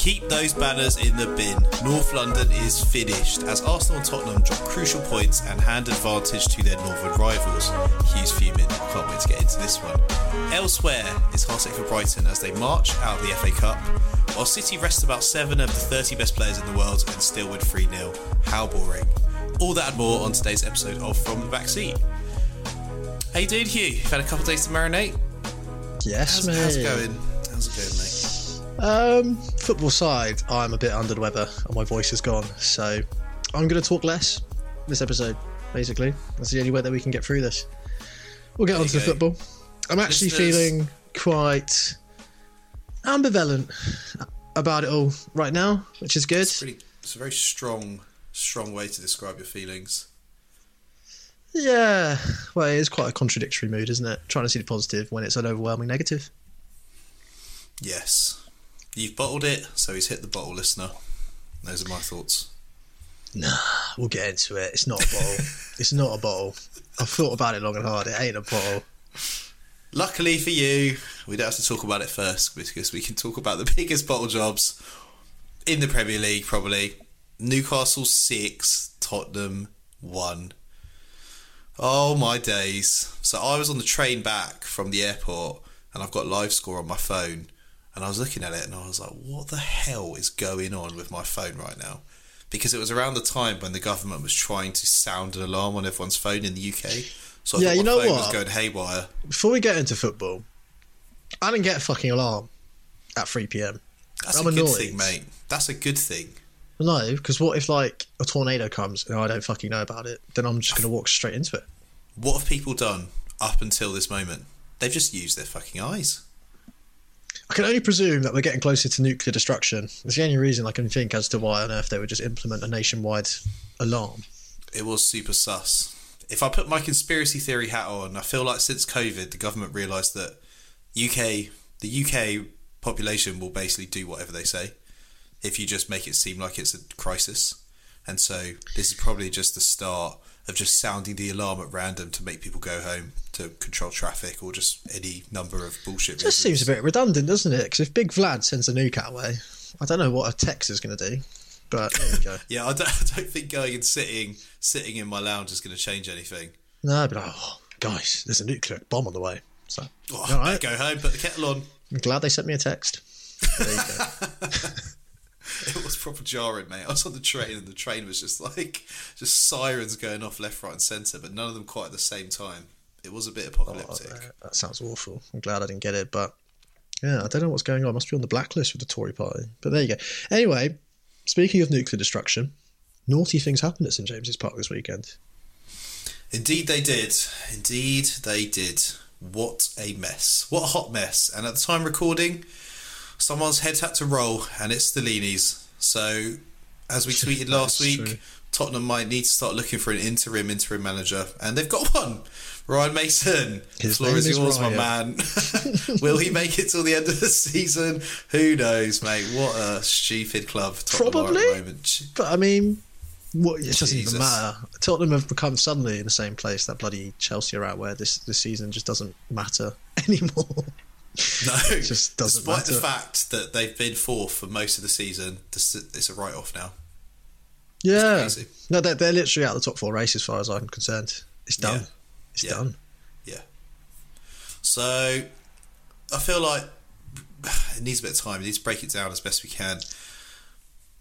Keep those banners in the bin. North London is finished as Arsenal and Tottenham drop crucial points and hand advantage to their northern rivals. Hugh's fuming. Can't wait to get into this one. Elsewhere is heartache for Brighton as they march out of the FA Cup, while City rest about seven of the 30 best players in the world and still win 3 0. How boring. All that and more on today's episode of From the Backseat. How you doing, Hugh? You've had a couple of days to marinate? Yes, How's, mate. how's it going? How's it going, mate? Um, football side, I'm a bit under the weather and my voice is gone, so I'm going to talk less this episode. Basically, that's the only way that we can get through this. We'll get There on to the football. I'm actually Listeners- feeling quite ambivalent about it all right now, which is good. It's pretty. It's a very strong, strong way to describe your feelings. Yeah, well, it is quite a contradictory mood, isn't it? Trying to see the positive when it's an overwhelming negative. Yes, you've bottled it, so he's hit the bottle, listener. Those are my thoughts. Nah, we'll get into it. It's not a bottle. it's not a bottle. I've thought about it long and hard. It ain't a bottle. Luckily for you, we don't have to talk about it first because we can talk about the biggest bottle jobs in the Premier League, probably. Newcastle six, Tottenham one. Oh my days! So I was on the train back from the airport, and I've got live score on my phone, and I was looking at it, and I was like, "What the hell is going on with my phone right now?" Because it was around the time when the government was trying to sound an alarm on everyone's phone in the UK. So I Yeah, you know phone what? was going haywire. Before we get into football, I didn't get a fucking alarm at 3 p.m. That's I'm a good thing, mate. That's a good thing. No, because what if like a tornado comes and I don't fucking know about it? Then I'm just gonna walk straight into it. What have people done up until this moment? They've just used their fucking eyes. I can only presume that we're getting closer to nuclear destruction. It's the only reason I can think as to why on earth they would just implement a nationwide alarm. It was super sus. If I put my conspiracy theory hat on, I feel like since COVID, the government realised that UK, the UK population will basically do whatever they say if you just make it seem like it's a crisis. And so this is probably just the start of just sounding the alarm at random to make people go home to control traffic or just any number of bullshit. Just reasons. seems a bit redundant, doesn't it? Because if Big Vlad sends a nuke our way, I don't know what a text is going to do. But there you go. Yeah, I don't, I don't think going and sitting sitting in my lounge is going to change anything. no, but oh, guys, there's a nuclear bomb on the way. So Oh, All right. go home, put the kettle on. I'm glad they sent me a text. There you go. It was proper jarring, mate. I was on the train and the train was just like just sirens going off left, right, and centre, but none of them quite at the same time. It was a bit oh, apocalyptic. Oh, that sounds awful. I'm glad I didn't get it, but yeah, I don't know what's going on. I must be on the blacklist with the Tory party. But there you go. Anyway, speaking of nuclear destruction, naughty things happened at St James's Park this weekend. Indeed, they did. Indeed, they did. What a mess. What a hot mess. And at the time recording, someone's head had to roll, and it's Stellini's. So, as we tweeted last week, true. Tottenham might need to start looking for an interim interim manager, and they've got one. Ryan Mason. His floor name is is yours, my Ryan. man. Will he make it till the end of the season? Who knows, mate? What a stupid club Tottenham Probably. at the moment. But I mean, what, it doesn't even matter. Tottenham have become suddenly in the same place that bloody Chelsea are at, where this, this season just doesn't matter anymore. No, just doesn't despite the fact that they've been fourth for most of the season, it's a write off now. yeah. No, they're, they're literally out of the top four race as far as I'm concerned. It's done. Yeah. It's Yeah. done. Yeah. So I feel like it needs a bit of time. We need to break it down as best we can.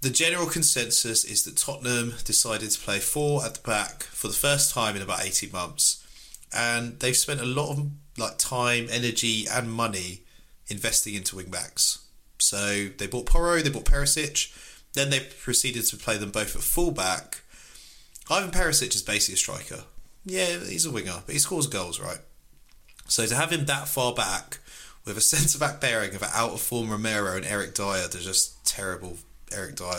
The general consensus is that Tottenham decided to play four at the back for the first time in about 18 months. And they've spent a lot of like time, energy, and money investing into wing backs. So they bought Porro, they bought Perisic, then they proceeded to play them both at fullback. Ivan Perisic is basically a striker. Yeah, he's a winger, but he scores goals, right? So to have him that far back with a centre back pairing of an out of form Romero and Eric Dier, they're just terrible Eric Dier.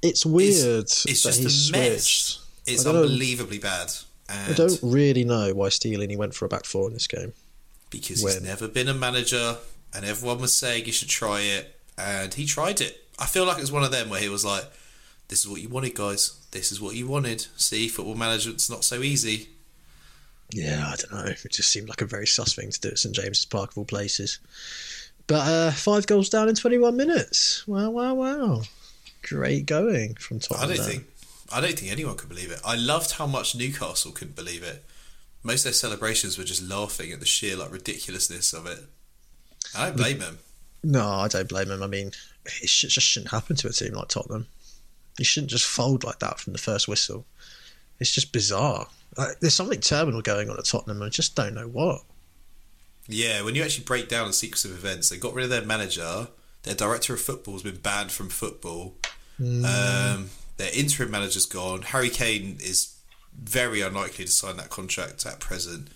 It's weird It's that just a mess. It's unbelievably bad. And I don't really know why Steele went for a back four in this game. because he's when- never been a manager and everyone was saying you should try it and he tried it. I feel like it's one of them where he was like, This is what you wanted, guys. This is what you wanted. See, football management's not so easy. Yeah, I don't know. It just seemed like a very sus thing to do at St James's Park of all places. But uh, five goals down in 21 minutes. Wow, wow, wow. Great going from top. I Tottenham. don't think I don't think anyone could believe it. I loved how much Newcastle couldn't believe it. Most of their celebrations were just laughing at the sheer like ridiculousness of it. I don't blame them. No, I don't blame them. I mean, it sh- just shouldn't happen to a team like Tottenham. You shouldn't just fold like that from the first whistle. It's just bizarre. Like, there's something terminal going on at Tottenham, and I just don't know what. Yeah, when you actually break down the sequence of events, they got rid of their manager. Their director of football has been banned from football. Um, their interim manager's gone. Harry Kane is very unlikely to sign that contract at present.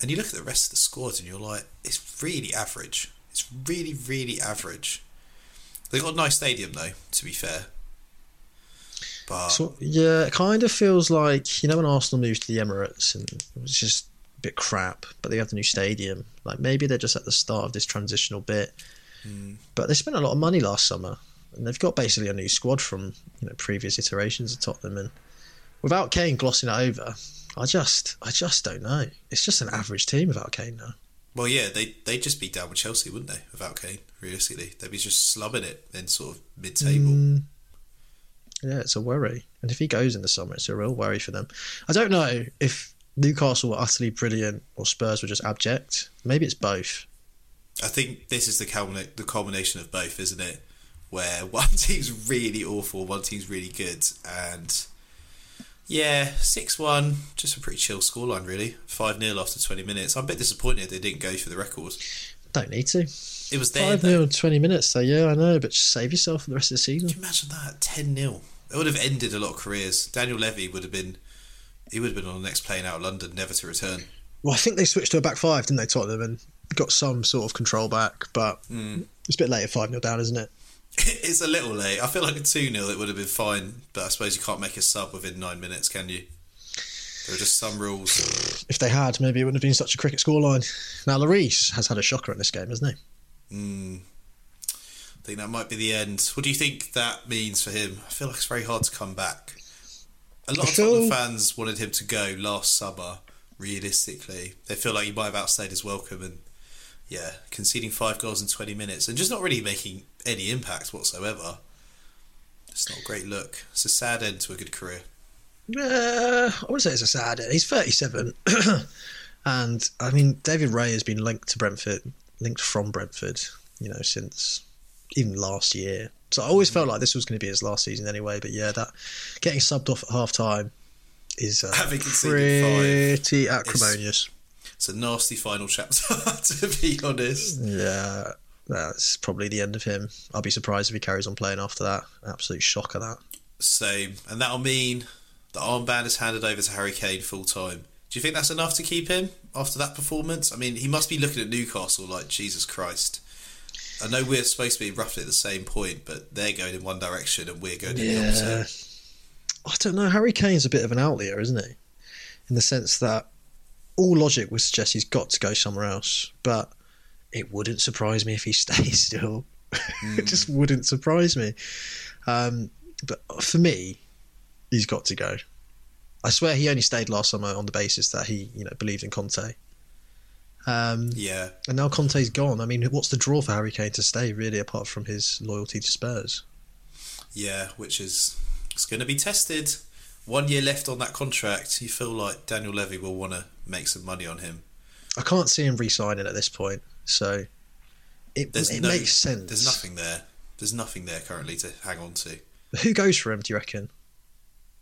And you look at the rest of the squad and you're like, it's really average. It's really, really average. They got a nice stadium though, to be fair. But So yeah, it kind of feels like you know when Arsenal moved to the Emirates and it was just a bit crap, but they have the new stadium. Like maybe they're just at the start of this transitional bit. Hmm. But they spent a lot of money last summer, and they've got basically a new squad from you know previous iterations of Tottenham. And without Kane glossing it over, I just I just don't know. It's just an average team without Kane now. well, yeah, they they'd just be down with Chelsea, wouldn't they? Without Kane, realistically, they'd be just slumming it in sort of mid-table. Mm. Yeah, it's a worry. And if he goes in the summer, it's a real worry for them. I don't know if Newcastle were utterly brilliant or Spurs were just abject. Maybe it's both. I think this is the culmina- the culmination of both, isn't it? Where one team's really awful, one team's really good, and yeah, six one, just a pretty chill scoreline, really. Five 0 after twenty minutes. I'm a bit disappointed they didn't go for the record. Don't need to. It was there. 5 though. 0 in 20 minutes, so yeah, I know, but just save yourself for the rest of the season. Can you imagine that? Ten 0 It would have ended a lot of careers. Daniel Levy would have been. He would have been on the next plane out of London, never to return. Well, I think they switched to a back five, didn't they, Tottenham, and got some sort of control back, but hmm. it's a bit late at 5 0 down, isn't it? it's a little late. I feel like a 2 0 it would have been fine, but I suppose you can't make a sub within nine minutes, can you? There are just some rules. If they had, maybe it wouldn't have been such a cricket scoreline. Now, Lloris has had a shocker in this game, hasn't he? Mm. I think that might be the end. What do you think that means for him? I feel like it's very hard to come back. A lot I of feel- Tottenham fans wanted him to go last summer. Realistically, they feel like he might have outstayed his welcome, and yeah, conceding five goals in twenty minutes and just not really making any impact whatsoever. It's not a great look. It's a sad end to a good career. Uh, I wouldn't say it's a sad end. He's 37. and, I mean, David Raya has been linked to Brentford, linked from Brentford, you know, since even last year. So I always felt like this was going to be his last season anyway. But yeah, that getting subbed off at half time is uh, pretty acrimonious. It's a nasty final chapter, to be honest. Yeah, that's probably the end of him. I'll be surprised if he carries on playing after that. Absolute shocker that. Same, and that'll mean the armband is handed over to Harry Kane full time. Do you think that's enough to keep him after that performance? I mean, he must be looking at Newcastle like Jesus Christ. I know we're supposed to be roughly at the same point, but they're going in one direction and we're going in the opposite. I don't know. Harry Kane's a bit of an outlier, isn't he? In the sense that all logic would suggest he's got to go somewhere else, but it wouldn't surprise me if he stays still. it just wouldn't surprise me. Um, but for me, he's got to go. I swear he only stayed last summer on the basis that he, you know, believed in Conte. Um, Yeah, and now Conte's gone. I mean, what's the draw for Harry Kane to stay, really, apart from his loyalty to Spurs? yeah, which is it's going to be tested. One year left on that contract. You feel like Daniel Levy will want to make some money on him. I can't see him re-signing at this point, so it, There's it no, makes sense. There's nothing there. There's nothing there currently to hang on to. Who goes for him? Do you reckon?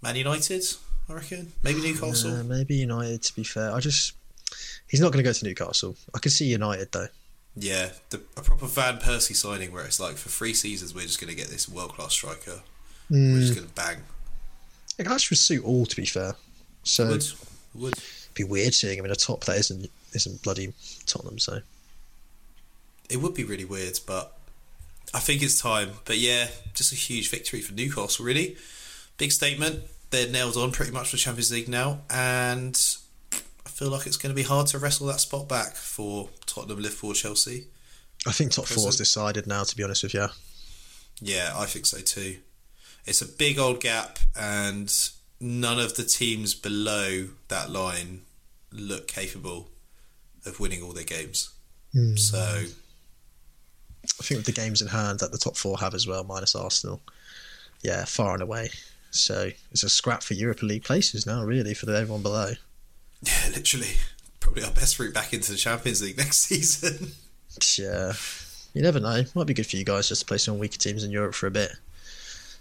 Man United, I reckon. Maybe Newcastle. Uh, maybe United. To be fair, I just he's not going to go to Newcastle. I can see United though. Yeah, the, a proper Van Persie signing where it's like for three seasons we're just going to get this world class striker. We're Mm. just going to bang. It actually would suit all. To be fair, so Would it'd would be weird seeing him in a top that isn't isn't bloody Tottenham. So it would be really weird, but I think it's time. But yeah, just a huge victory for Newcastle. Really big statement. They're nailed on pretty much for Champions League now, and I feel like it's going to be hard to wrestle that spot back for Tottenham, Liverpool, Chelsea. I think top four's Present. decided now. To be honest with you, Yeah, I think so too. It's a big old gap, and none of the teams below that line look capable of winning all their games. Hmm. So, I think with the games in hand that the top four have as well, minus Arsenal, yeah, far and away. So it's a scrap for Europa League places now, really, for everyone below. Yeah, literally. Probably our best route back into the Champions League next season. Yeah. You never know. Might be good for you guys just to play some weaker teams in Europe for a bit.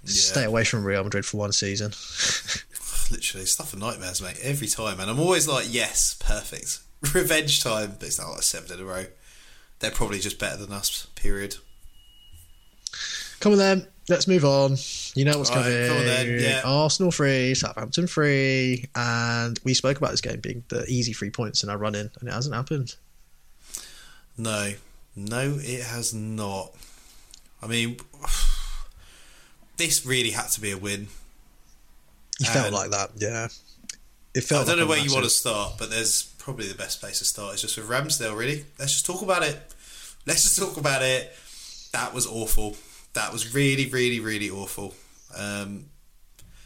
Yeah. Stay away from Real Madrid for one season. literally, stuff of nightmares, mate. Every time. And I'm always like, yes, perfect. Revenge time. But it's not like seven in a row. They're probably just better than us, period. Come on then, let's move on. You know what's right, coming. come on then, yeah. Arsenal free, Southampton free, and we spoke about this game being the easy three points in our run in, and it hasn't happened. No. No, it has not. I mean, this really had to be a win. You felt like that, yeah. It felt. I don't like know where you want to start, but there's probably the best place to start is just with Ramsdale, really. Let's just talk about it. Let's just talk about it. That was awful. That was really, really, really awful. Um,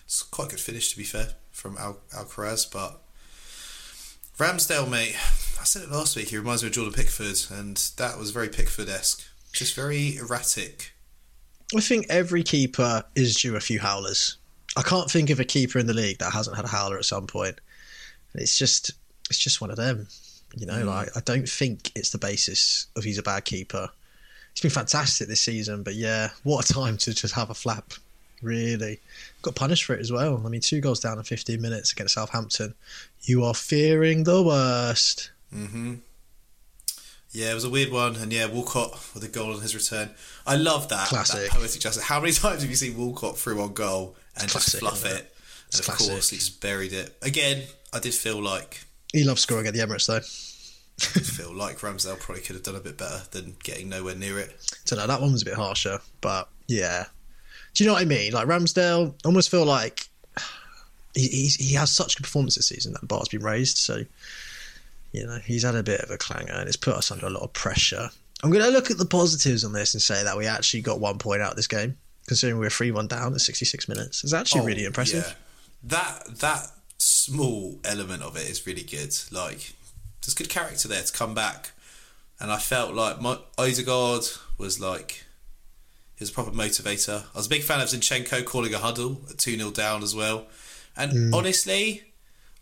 it's quite a good finish, to be fair, from Al- Alcaraz, but Ramsdale, mate, I said it last week, he reminds me of Jordan Pickford, and that was very Pickford esque. Just very erratic. I think every keeper is due a few howlers. I can't think of a keeper in the league that hasn't had a howler at some point. It's just, it's just one of them. You know, like I don't think it's the basis of he's a bad keeper. He's been fantastic this season, but yeah, what a time to just have a flap. Really, got punished for it as well. I mean, two goals down in 15 minutes against Southampton. You are fearing the worst. hmm Yeah, it was a weird one, and yeah, Walcott with a goal on his return. I love that. Classic. That poetic justice. How many times have you seen Walcott through on goal and just fluff it? it? And of classic. course, he just buried it. Again, I did feel like He loves scoring at the Emirates though. I did feel like Ramsdale probably could have done a bit better than getting nowhere near it. don't know, that one was a bit harsher, but yeah. Do you know what I mean? Like Ramsdale, I almost feel like he he's, he has such good performance this season that the bar's been raised. So, you know, he's had a bit of a clanger and it's put us under a lot of pressure. I'm going to look at the positives on this and say that we actually got one point out of this game, considering we were 3 1 down at 66 minutes. It's actually Oh, really impressive. yeah. That that small element of it is really good. Like there's good character there to come back, and I felt like my Odegaard was like he was a proper motivator. I was a big fan of Zinchenko calling a huddle at two 0 down as well, and Mm. honestly,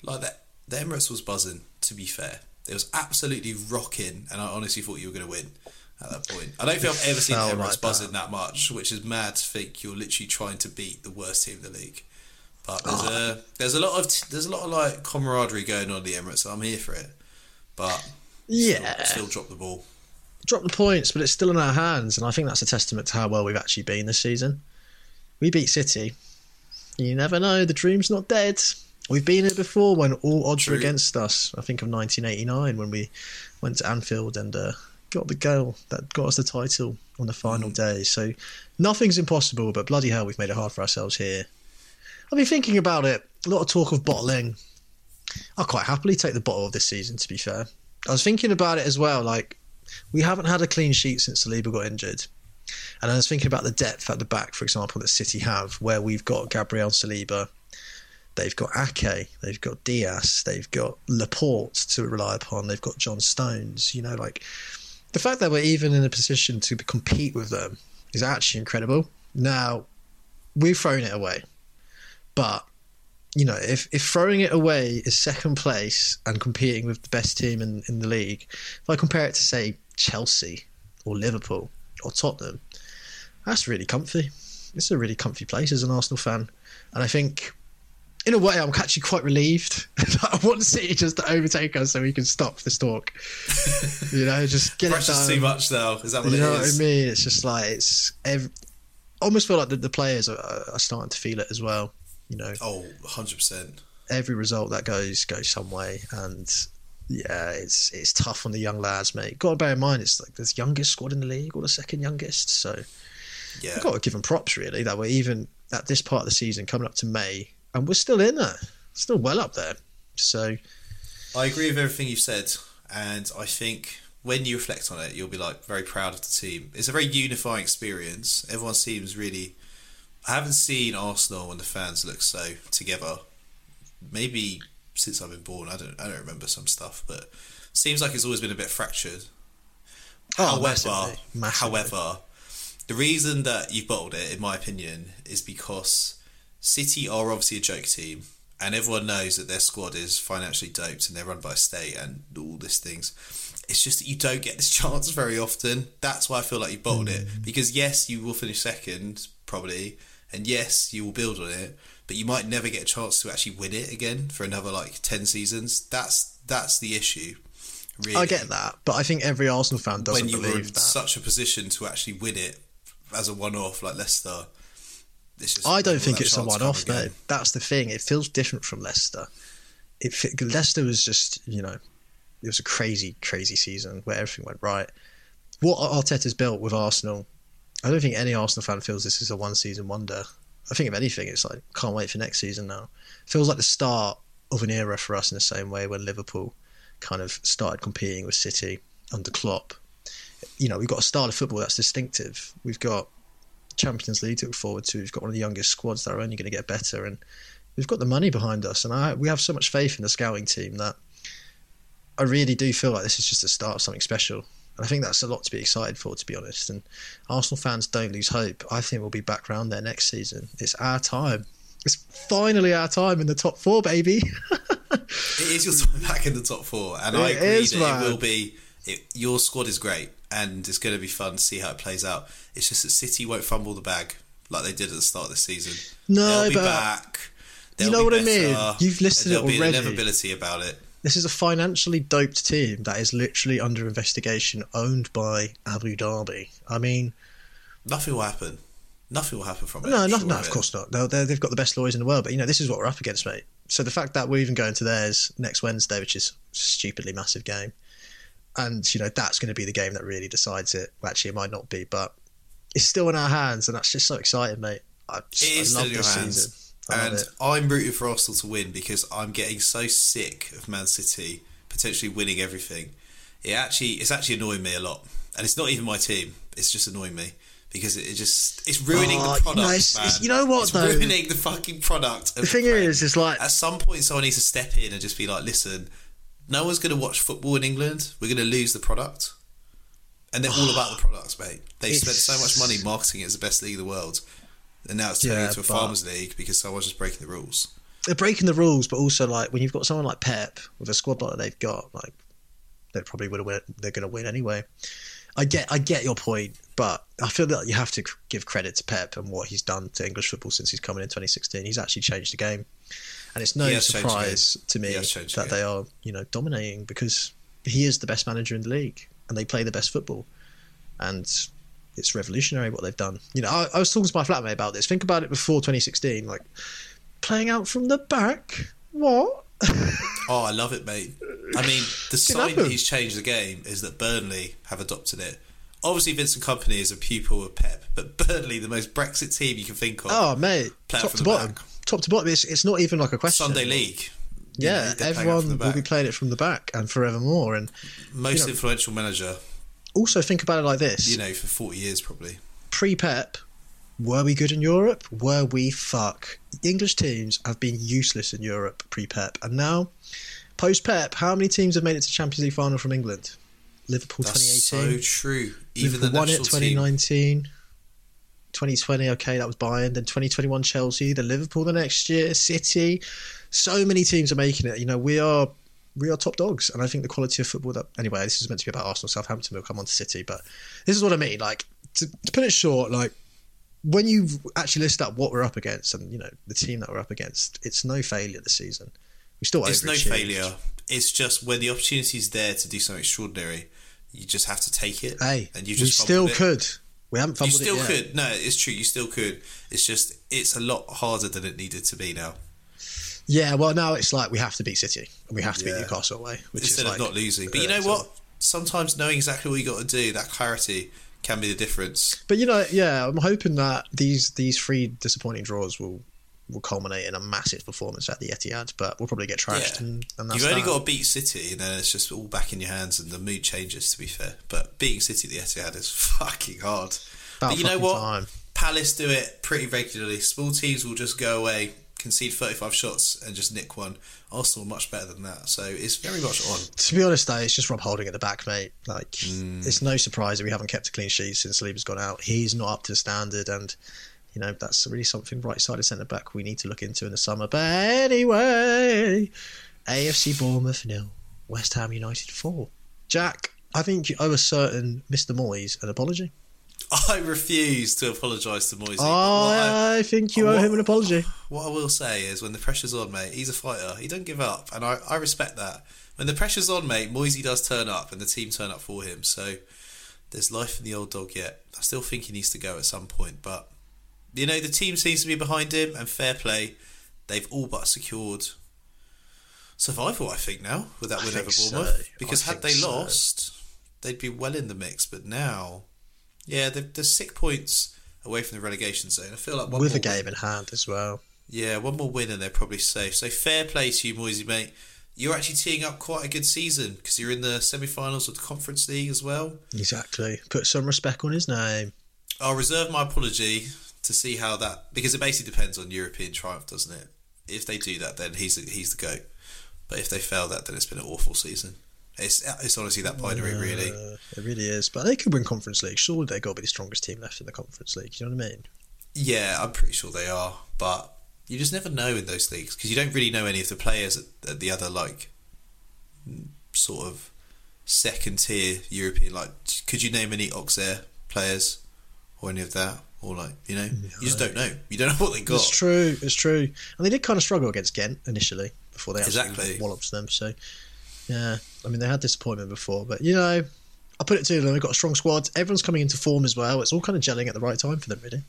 like that the Emirates was buzzing. To be fair, it was absolutely rocking, and I honestly thought you were going to win. At that point, I don't think I've ever seen Emirates like buzzing that much, which is mad to think you're literally trying to beat the worst team in the league. But there's Ah. a there's a lot of t- there's a lot of like camaraderie going on in the Emirates. So I'm here for it, but Yeah. still, still drop the ball. drop the points, but it's still in our hands, and I think that's a testament to how well we've actually been this season. We beat City. You never know; the dream's not dead. We've been here before when all odds were against us. I think of 1989 when we went to Anfield and uh, got the goal that got us the title on the final day. So nothing's impossible, but bloody hell, we've made it hard for ourselves here. I've been thinking about it. A lot of talk of bottling. I'll quite happily take the bottle of this season. To be fair, I was thinking about it as well. Like we haven't had a clean sheet since Saliba got injured. And I was thinking about the depth at the back, for example, that City have, where we've got Gabriel Saliba, they've got Ake, they've got Dias, they've got Laporte to rely upon, they've got John Stones. You know, like the fact that we're even in a position to compete with them is actually incredible. Now, we've thrown it away, but you know, if, if throwing it away is second place and competing with the best team in, in the league, if I compare it to, say, Chelsea or Liverpool or Tottenham, that's really comfy. It's a really comfy place as an Arsenal fan. And I think, in a way, I'm actually quite relieved. I want City just to overtake us so we can stop this talk. you know, just get it done. too much though. Is that what You it know what I mean? It's just like, it's. Ev- almost feel like the, the players are, are starting to feel it as well. You know, Oh, 100 percent. every result that goes goes some way, and yeah, it's it's tough on the young lads, mate. Got to bear in mind it's like the youngest squad in the league or the second youngest, so Yeah, I've got to give them props really that we're even at this part of the season coming up to May, and we're still in there, still well up there. So I agree with everything you've said, and I think when you reflect on it, you'll be like very proud of the team. It's a very unifying experience. Everyone seems really. I haven't seen Arsenal and the fans look so together. Maybe since I've been born, I don't. I don't remember some stuff, but seems like it's always been a bit fractured. Oh, however, massively, massively. however, the reason that you've bottled it, in my opinion, is because City are obviously a joke team, and everyone knows that their squad is financially doped and they're run by a state and all these things. It's just that you don't get this chance very often. That's why I feel like you bottled it. Hmm. Because yes, you will finish second probably, and yes, you will build on it, but you might never get a chance to actually win it again for another like ten seasons. That's that's the issue. Really I get that, but I think every Arsenal fan doesn't when you were in believe that. such a position to actually win it as a one-off like Leicester. It's just, I don't think it's a one-off though. That's the thing. It feels different from Leicester. It Leicester was just you know, it was a crazy, crazy season where everything went right. What Arteta's built with Arsenal, I don't think any Arsenal fan feels this is a one-season wonder. I think if anything, it's like can't wait for next season now. feels like the start of an era for us in the same way when Liverpool kind of started competing with City under Klopp. You know, we've got a style of football that's distinctive. We've got Champions League to look forward to. We've got one of the youngest squads that are only going to get better, and we've got the money behind us. And I, we have so much faith in the scouting team that I really do feel like this is just the start of something special. And I think that's a lot to be excited for, to be honest. And Arsenal fans don't lose hope. I think we'll be back round there next season. It's our time. It's finally our time in the top four, baby. It is your time back in the top four, and I It agree is, that man. it will be. It, your squad is great, and it's going to be fun to see how it plays out. It's just that City won't fumble the bag like they did at the start of the season. No, They'll be but back. you They'll know be what I mean? You've listed it there'll be inevitability about it. This is a financially doped team that is literally under investigation, owned by Abu Dhabi. I mean, Nothing will happen. Nothing will happen from it. no, no, sure no, of it. course not. No, they've got the best lawyers in the world, but you know, this is what we're up against, mate. So the fact that we're even going to theirs next Wednesday, which is a stupidly massive game, and you know that's going to be the game that really decides it. Well, actually, it might not be, but it's still in our hands, and that's just so exciting, mate. I, just, I love still in your this hands. season. I And. I'm rooting for Arsenal to win because I'm getting so sick of Man City potentially winning everything. It actually it's actually annoying me a lot, and it's not even my team. It's just annoying me because it, just it's ruining Oh, the you product. know, it's- man. it's- you know what, It's though? ruining the fucking product. The thing Prem. is, is like at some point someone needs to step in and just be like, listen, no one's going to watch football in England. We're going to lose the product. And they're all about the products, mate. They've spent so much money marketing it as the best league in the world. And now it's turning Yeah, into a but- farmers league because someone's just breaking the rules. they're breaking the rules, but also like when you've got someone like Pep with a squad like they've got, like they probably would have win. They're going to win anyway. I get, I get your point, but I feel that you have to give credit to Pep and what he's done to English football since he's come in in 2016. He's actually changed the game, and it's no He has changed the surprise to me changed the that they are, you know, dominating because he is the best manager in the league and they play the best football, and it's revolutionary what they've done. You know, I, I was talking to my flatmate about this. Think about it before 2016, like playing out from the back. What? Oh, I love it, mate. I mean, the sign that he's changed the game is that Burnley have adopted it. Obviously, Vincent Kompany is a pupil of Pep, but Burnley, the most Brexit team you can think of, Oh, mate, top from to the bottom, back. Top to bottom. It's, it's not even like a question. Sunday League. Yeah, out everyone will be playing it from the back and forevermore. And most you know- influential manager, also think about it like this: you know, for 40 years probably. pre-Pep, were we good in Europe? Were we fuck? English teams have been useless in Europe pre-Pep, and now post-Pep, how many teams have made it to Champions League final from England? Liverpool That's 2018. so true. Even Liverpool the won it national team. 2019. 2020, okay, that was Bayern. Then 2021, Chelsea. Then Liverpool the next year. City. So many teams are making it. You know, we are we are top dogs, and I think the quality of football that. Anyway, this is meant to be about Arsenal, Southampton. We'll come on to City, but this is what I mean. Like to, to put it short, like when you actually list out what we're up against, and you know the team that we're up against, it's no failure this season. We still It's no failure. It's just when the opportunity is there to do something extraordinary, you just have to take it. Hey, and you we just still fumbled it. could. We haven't You still it could. No, it's true. You still could. It's just it's a lot harder than it needed to be now. Yeah, well, now it's like we have to beat City and we have to beat Newcastle away, which instead is like of not losing. But you know so- what? Sometimes knowing exactly what you got to do, that clarity can be the difference. But you know, yeah, I'm hoping that these these three disappointing draws will will culminate in a massive performance at the Etihad. But we'll probably get trashed, Yeah. and, and that's You've only that. got to beat City, and then it's just all back in your hands, and the mood changes. To be fair, but beating City at the Etihad is fucking hard. About but you know what? time. Palace do it pretty regularly. Small teams will just go away, concede 35 shots and just nick one. Arsenal much better than that. So it's very much on. To be honest, though, it's just Rob Holding at the back, mate. Like, Mm. it's no surprise that we haven't kept a clean sheet since Saliba's gone out. He's not up to standard, and you know that's really something right-sided centre back we need to look into in the summer. But anyway, AFC Bournemouth nil, West Ham United four. Jack, I think you owe a certain Mr. Moyes an apology. I refuse to apologise to Moisey. I- I think you owe what- him an apology. What I will say is, when the pressure's on, mate, he's a fighter. He don't give up, and I, I respect that. When the pressure's on, mate, Moisey does turn up, and the team turn up for him. So there's life in the old dog yet. I still think he needs to go at some point, but you know the team seems to be behind him, and fair play, they've all but secured survival. I think now with that I win over think so. Bournemouth, I because had they so. lost, they'd be well in the mix. But now, yeah, they're, they're six points away from the relegation zone. I feel like one With a win- game in hand as well. yeah, one more win and they're probably safe. So fair play to you, Moisey, mate. You're actually teeing up quite a good season because you're in the semi-finals of the Conference League as well. Exactly. Put some respect on his name. I'll reserve my apology to see how that because it basically depends on European triumph, doesn't it? If they do that, then he's the, he's the goat. But if they fail that, then it's been an awful season. It's it's honestly that binary, really. Uh, it really is. But they could win Conference League. Surely they've got to be the strongest team left in the Conference League. You know what I mean? Yeah, I'm pretty sure they are, but you just never know in those leagues because you don't really know any of the players at, at the other like sort of second tier European. Like, could you name any Auxerre players or any of that, or like you know, you just don't know. You don't know what they got. It's true. It's true. And they did kind of struggle against Ghent initially before they actually Exactly. walloped them. So, yeah. I mean, they had disappointment before, but you know, I put it to them. They've got a strong squad. Everyone's coming into form as well. It's all kind of gelling at the right time for them, really.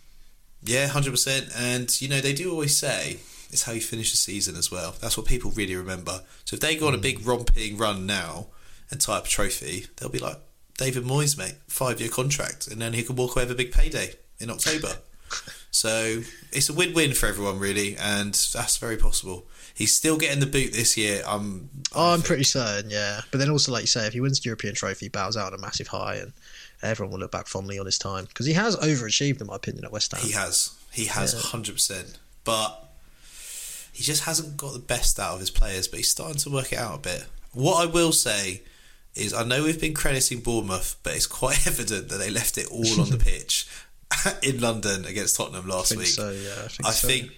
Yeah, hundred percent. And you know, they do always say it's how you finish the season as well. That's what people really remember. So if they go on a mm. big romping run now and tie up a trophy, they'll be like David Moyes, mate, five year contract, and then he can walk away with a big payday in October. so it's a win win for everyone, really, and that's very possible. He's still getting the boot this year. I'm. Oh, I I'm pretty certain, yeah. But then also, like you say, if he wins the European trophy, he bows out on a massive high, and everyone will look back fondly on his time because he has overachieved, in my opinion, at West Ham. He has. He has Yeah. hundred percent. But he just hasn't got the best out of his players. But he's starting to work it out a bit. What I will say is, I know we've been crediting Bournemouth, but it's quite evident that they left it all on the pitch in London against Tottenham last week. so, yeah. I think, I so. think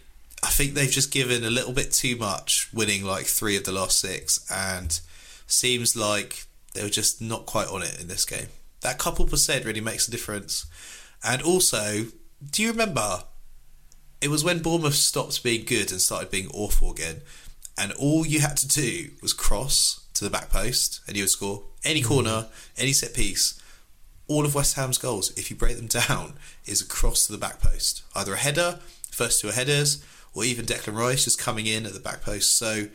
I think they've just given a little bit too much, winning like three of the last six, and seems like they were just not quite on it in this game. That couple percent really makes a difference. And also, do you remember? It was when Bournemouth stopped being good and started being awful again, and all you had to do was cross to the back post, and you would score any hmm. corner, any set piece. All of West Ham's goals, if you break them down, is a cross to the back post. Either a header, first two are headers, or even Declan Rice just coming in at the back post. So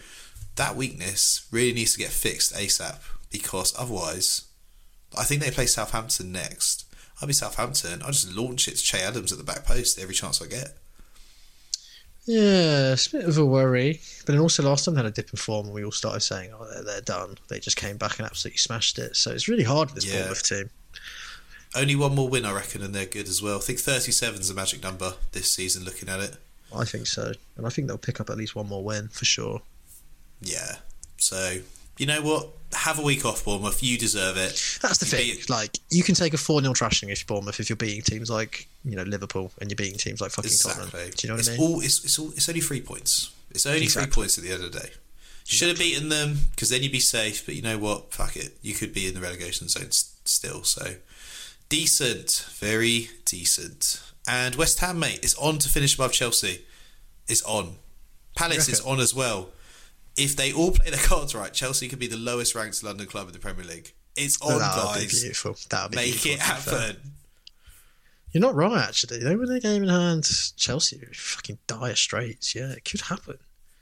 that weakness really needs to get fixed ASAP because otherwise, I think they play Southampton next. I'll be Southampton. I'll just launch it to Che Adams at the back post every chance I get. Yeah, it's a bit of a worry. But then also last time they had a dip in form and we all started saying, oh, they're, they're done. They just came back and absolutely smashed it. So it's really hard with this Yeah. Bournemouth team. Only one more win, I reckon, and they're good as well. I think 37 is a magic number this season, looking at it. I think so. And I think they'll pick up at least one more win for sure. Yeah. So, you know what? Have a week off, Bournemouth. You deserve it. That's the You thing. beat- Like, you can take a 4 0 trashing if you're Bournemouth if you're beating teams like, you know, Liverpool and you're beating teams like fucking Tottenham. Exactly. Do you know what it's I mean? All, it's, it's, all, it's only three points. It's only three points at the end of the day. You should have beaten them because then you'd be safe. But you know what? Fuck it. You could be in the relegation zone s- still. So decent, very decent. And West Ham, mate, is on to finish above Chelsea. It's on. Palace is on as well. If they all play their cards right, Chelsea could be the lowest ranked London club in the Premier League. It's on, that would be guys. beautiful. That would be Make beautiful, it fair. happen. You're not wrong, actually. They win their game in hand. Chelsea fucking dire straits. Yeah, it could happen.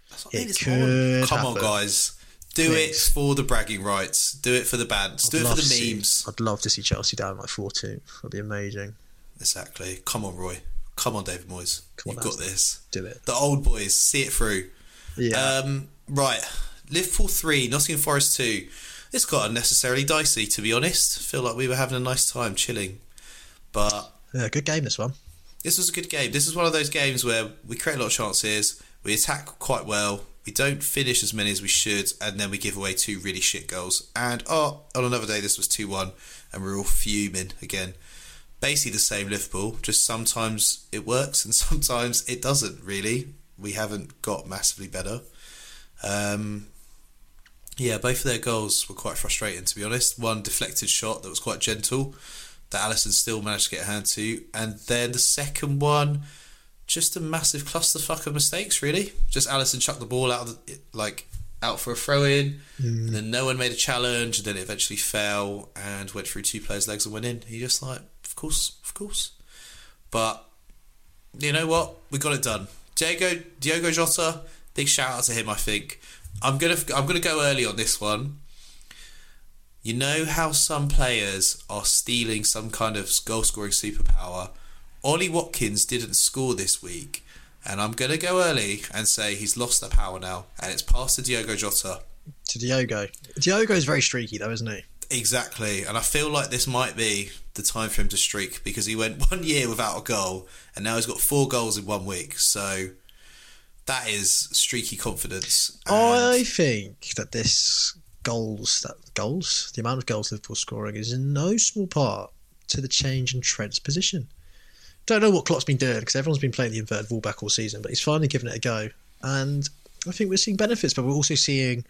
That's what I mean, It it's could on. Come on, guys. Do Please. it for the bragging rights. Do it for the bands. Do I'd it for the to see- memes. I'd love to see Chelsea down like 4 2. That'd be amazing. Exactly. Come on, Roy. Come on, David Moyes. Come You've got Aston. this. Do it. The old boys. See it through. Yeah. Um, right. Liverpool 3, Nottingham Forest 2. This got unnecessarily dicey, to be honest. Feel like we were having a nice time chilling. But yeah, good game, this one. this was a good game. This is one of those games where we create a lot of chances, We attack quite well. We don't finish as many as we should, and then we give away two really shit goals. And oh, on another day, this was 2 1, and we're all fuming again. Basically, the same Liverpool, just sometimes it works and sometimes it doesn't really. We haven't got massively better. Um, yeah, both of their goals were quite frustrating, to be honest. One deflected shot that was quite gentle that Alisson still managed to get a hand to, and then the second one, just a massive clusterfuck of mistakes. Really, just Alisson chucked the ball out of the, like out for a throw in, and then mm. no one made a challenge, and then it eventually fell and went through two players' legs and went in. He just like, of course, of course, but you know what? We got it done. Diego Diogo Jota, big shout out to him. I think I'm gonna I'm gonna go early on this one. You know how some players are stealing some kind of goal scoring superpower. Ollie Watkins didn't score this week, and I'm gonna go early and say he's lost the power now, and it's passed to Diogo Jota. To Diogo. Diogo is very streaky though, isn't he? Exactly, and I feel like this might be the time for him to streak because he went one year without a goal, and now he's got four goals in one week. So that is streaky confidence. And I think that this goals that goals the amount of goals Liverpool scoring is in no small part to the change in Trent's position. Don't know what Klopp's been doing because everyone's been playing the inverted fullback all season, but he's finally given it a go, and I think we're seeing benefits. But we're also seeing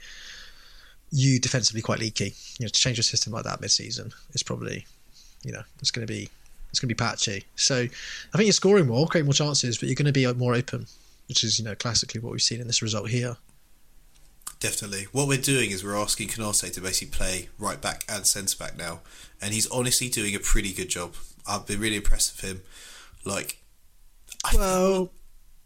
you defensively quite leaky. You know, to change a system like that mid-season is probably, you know, it's going to be it's going to be patchy. So I think you're scoring more, creating more chances, but you're going to be uh, more open, which is you know classically what we've seen in this result here. Definitely. What we're doing is we're asking Konate to basically play right back and centre back now, and he's honestly doing a pretty good job. I've been really impressed with him. Like, Well,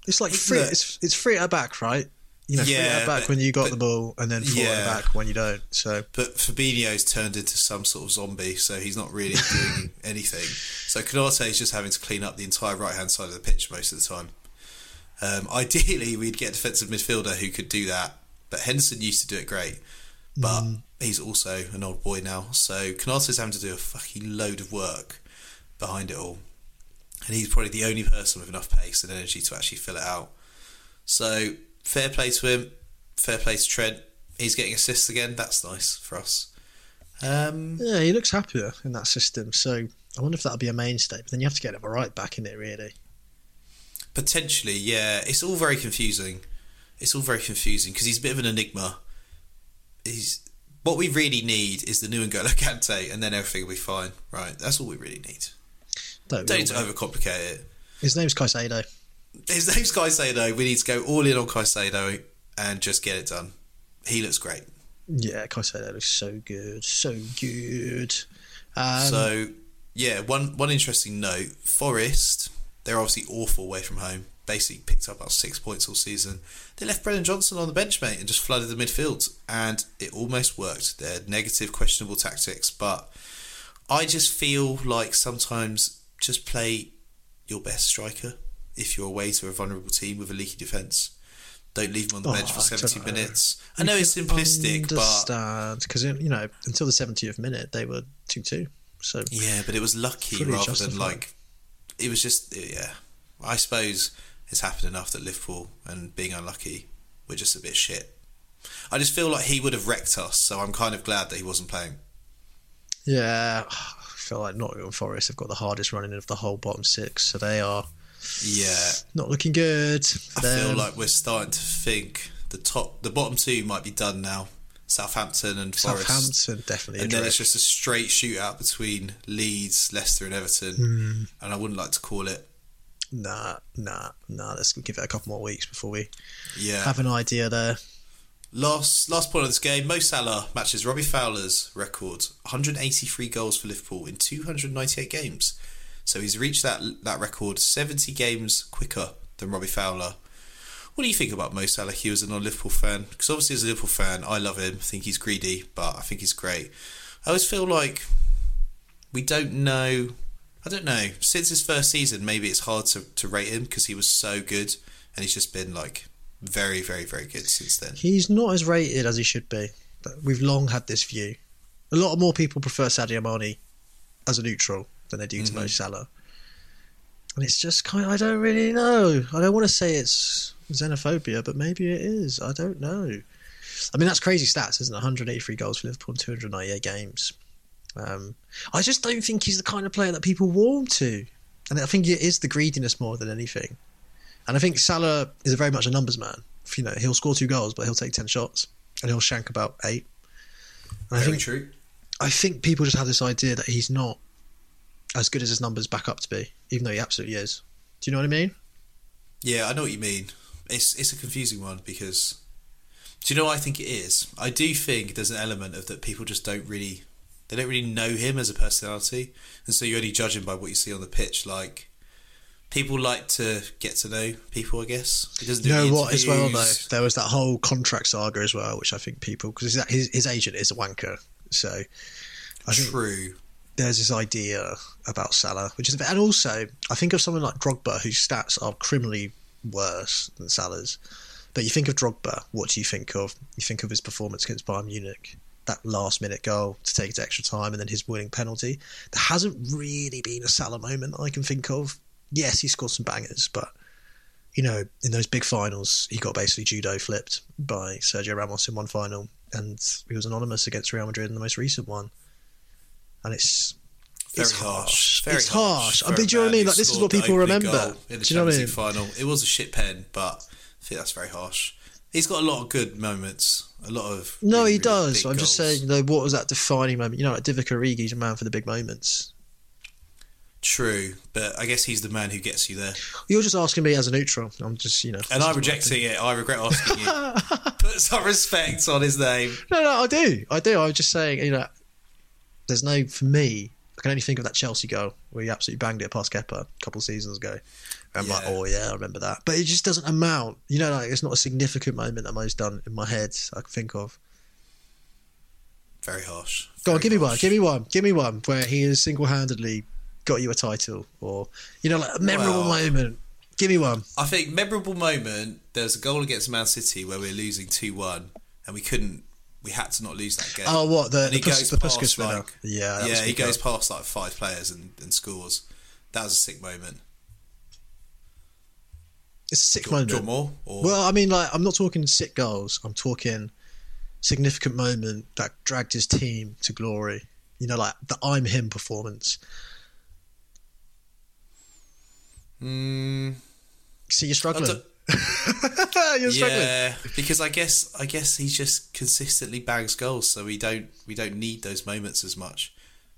it's like free. It's it's free at back, right? You know, free Yeah, at back but- when you got but- the ball, and then four at Yeah. the back when you don't. So But Fabinho's turned into some sort of zombie, so he's not really doing anything. So Konate is just having to clean up the entire right hand side of the pitch most of the time. Um, ideally, we'd get a defensive midfielder who could do that, but Henderson used to do it great. But he's also an old boy now, so Konate's having to do a fucking load of work behind it all. And he's probably the only person with enough pace and energy to actually fill it out. So fair play to him, fair play to Trent. He's getting assists again. That's nice for us. Um, yeah, he looks happier in that system. So I wonder if that'll be a mainstay. But then you have to get him a right back in it, really. potentially, yeah. It's all very confusing. It's all very confusing because he's a bit of an enigma. He's what we really need is the new N'Golo Kante, and then everything will be fine. Right, that's all we really need. Don't, Don't need to overcomplicate it. His name's Caicedo. His name's Caicedo. We need to go all in on Caicedo and just get it done. He looks great. Yeah, Caicedo looks so good, so good. Um, so yeah, one one interesting note: Forest, they're obviously awful away from home. Basically, picked up about six points all season. They left Brennan Johnson on the bench, mate, and just flooded the midfield, and it almost worked. They're negative, questionable tactics, but I just feel like sometimes just play your best striker if you're away to a vulnerable team with a leaky defence. Don't leave him on the Oh, bench for 70 don't minutes. I know it's simplistic, but understand because you know until the 70th minute they were two two. So Yeah, but it was lucky rather justified. than like it was just yeah. I suppose it's happened enough that Liverpool and being unlucky we're just a bit shit. I just feel like he would have wrecked us, so I'm kind of glad that he wasn't playing. yeah, I feel like Nottingham Forest have got the hardest running of the whole bottom six, so they are Yeah, not looking good. I They're- feel like we're starting to think the top, the bottom two might be done now. Southampton and Forest, Southampton definitely. and then it's just a straight shootout between Leeds, Leicester, and Everton. Hmm. And I wouldn't like to call it. nah, nah, nah. Let's give it a couple more weeks before we Yeah, have an idea there. Last last point of this game, Mo Salah matches Robbie Fowler's record, 183 goals for Liverpool in 298 games. So he's reached that that record 70 games quicker than Robbie Fowler. What do you think about Mo Salah? He was a non-Liverpool fan because obviously as a Liverpool fan, I love him. I think he's greedy, but I think he's great. I always feel like we don't know. I don't know. Since his first season, maybe it's hard to, to rate him because he was so good, and he's just been like very, very, very good since then. He's not as rated as he should be. We've long had this view. A lot of more people prefer Sadio Mane as a neutral than they do to Mo Mhm. Salah. And it's just kind of, I don't really know. I don't want to say it's xenophobia, but maybe it is. I don't know. I mean, that's crazy stats, isn't it? 183 goals for Liverpool in 298 games. Um, I just don't think he's the kind of player that people warm to. And I think it is the greediness more than anything. And I think Salah is very much a numbers man. You know, he'll score two goals, but he'll take 10 shots and he'll shank about eight. And I Very think true. I think people just have this idea that he's not as good as his numbers back up to be, even though he absolutely is. Do you know what I mean? Yeah, I know what you mean. It's it's a confusing one because do you know what I think it is? I do think there's an element of that people just don't really they don't really know him as a personality, and so you only judge him by what you see on the pitch. Like people like to get to know people, I guess. He doesn't do You know what, as well, though? There was that whole contract saga as well, which I think people, because his, his agent is a wanker. So I think True. there's this idea about Salah, which is, and also I think of someone like Drogba, whose stats are criminally worse than Salah's. But you think of Drogba, what do you think of? You think of his performance against Bayern Munich, that last minute goal to take it to extra time, and then his winning penalty. There hasn't really been a Salah moment I can think of. Yes, he scored some bangers, but you know, in those big finals, he got basically judo flipped by Sergio Ramos in one final, and he was anonymous against Real Madrid in the most recent one. And it's Very it's harsh. harsh. Very It's harsh. I mean, do you know what I mean? Like, this is what people remember. In the Do you know what I League final. It was a shit pen, but I think that's very harsh. He's got a lot of good moments. A lot of no, really, he does. big I'm just saying, though, what was that defining moment? You know, like Divock Origi's a man for the big moments. True, but I guess he's the man who gets you there. You're just asking me as a neutral. I'm just, you know. And I'm rejecting it. I regret asking you. Put some respect on his name. No, no, I do. I do. I was just saying, you know, there's no, for me, I can only think of that Chelsea goal where he absolutely banged it past Kepa a couple of seasons ago. I'm like, oh, yeah, I remember that. But it just doesn't amount. You know, like, it's not a significant moment that most done in my head I can think of. Very harsh. Go on, Very give me one. Give me one. Give me one where he is single handedly got you a title or, you know, like a memorable Well- moment. Give me one. I think memorable moment. There's a goal against Man City where we're losing two one, and we couldn't. We had to not lose that game. Oh, what? The, and the, he Pus- goes the past Puskas winner. like yeah, yeah, he goes past like five players and, and scores. That was a sick moment. It's a sick Do you, want- do you moment. want more? Or Well, I mean, like, I'm not talking sick goals. I'm talking significant moment that dragged his team to glory. You know, like the I'm him performance. Mm, See, you're struggling. you're struggling. yeah, because I guess I guess he just consistently bags goals, so we don't we don't need those moments as much.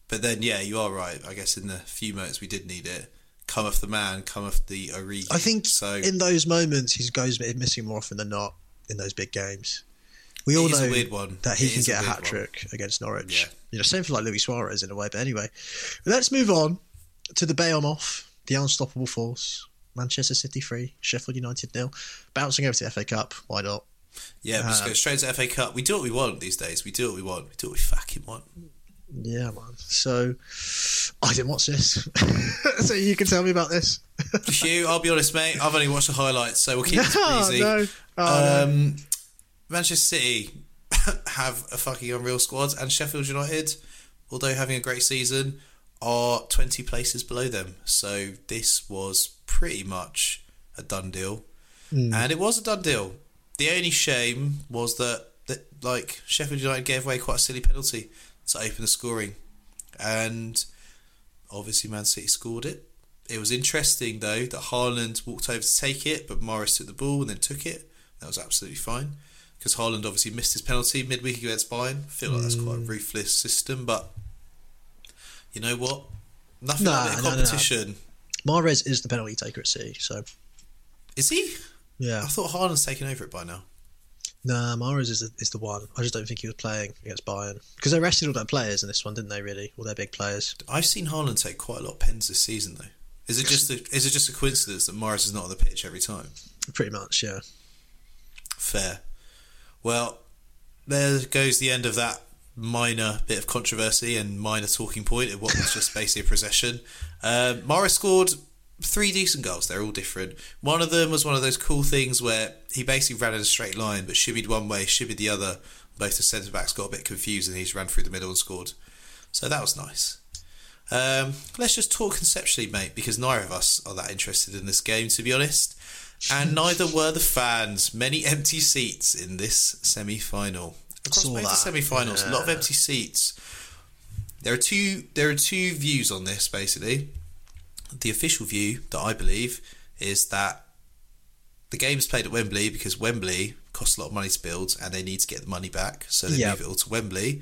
But then, yeah, you are right. I guess in the few moments we did need it, come off the man, come off the Origi. I think so. in those moments, he goes missing more often than not in those big games. We all know weird one. that he It can is a get a, hat trick against Norwich. Yeah. You know, same for like Luis Suarez in a way. But anyway, let's move on to the Behemoth, the unstoppable force. Manchester City three, Sheffield United nil. Bouncing over to FA Cup. Why not? yeah, we just um, go straight to FA Cup. We do what we want these days. We do what we want. We do what we fucking want. Yeah, man. So I didn't watch this, so you can tell me about this. Hugh, I'll be honest, mate. I've only watched the highlights, so we'll keep this Oh, breezy. no. Oh, no. um, Manchester City have a fucking unreal squad, and Sheffield United, although having a great season, are 20 places below them. So this was pretty much a done deal. Hmm. And it was a done deal. The only shame was that, that like Sheffield United gave away quite a silly penalty to open the scoring. And obviously Man City scored it. It was interesting though that Haaland walked over to take it, but Mahrez took the ball and then took it. That was absolutely fine because Haaland obviously missed his penalty midweek against Bayern. I feel like that's quite a hmm. ruthless system, but you know what? Nothing Nah, like a no, no, no. competition. Mahrez is the penalty taker at City, so Is he? yeah. I thought Haaland's taken over it by now. Nah, Mahrez is the, is the one. I just don't think he was playing against Bayern because they rested all their players in this one, didn't they? Really, all their big players. I've seen Haaland take quite a lot of pens this season though. Is it just a, is it just a coincidence that Mahrez is not on the pitch every time? Pretty much, yeah. Fair. Well, there goes the end of that minor bit of controversy and minor talking point of what was just basically a procession. Um, Mahrez scored three decent goals. They're all different. One of them was one of those cool things where he basically ran in a straight line, but shibbied one way, shibbied the other. Both the centre backs got a bit confused, and he just ran through the middle and scored. So that was nice. Um, let's just talk conceptually, mate, because neither of us are that interested in this game, to be honest. and neither were the fans. Many empty seats in this semi final. Across Saw both semi finals, a lot of empty seats. There are two. There are two views on this. Basically, the official view that I believe is that the game's played at Wembley because Wembley costs a lot of money to build, and they need to get the money back, so they Yeah. move it all to Wembley.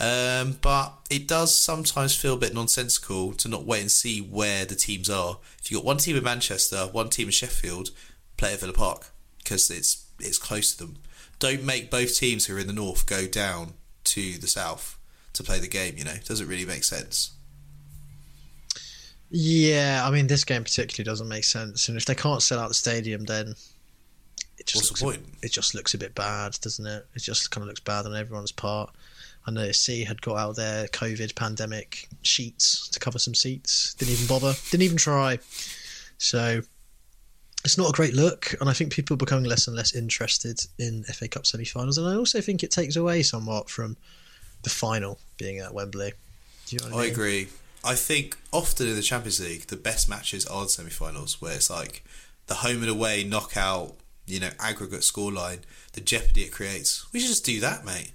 Um, but it does sometimes feel a bit nonsensical to not wait and see where the teams are. If you've got one team in Manchester, one team in Sheffield, play at Villa Park because it's it's close to them. Don't make both teams who are in the north go down to the south to play the game. You know, doesn't really make sense. Yeah, I mean, this game particularly doesn't make sense, and if they can't sell out the stadium, then it just What's looks the a- point? it just looks a bit bad, doesn't it? It just kind of looks bad on everyone's part. I know C had got out their COVID pandemic sheets to cover some seats. Didn't even bother. Didn't even try. So it's not a great look, and I think people are becoming less and less interested in FA Cup semi-finals. And I also think it takes away somewhat from the final being at Wembley. Do you know what I, I mean? agree. I think often in the Champions League, the best matches are the semi-finals, where it's like the home and away knockout, you know, aggregate scoreline, the jeopardy it creates. We should just do that, mate.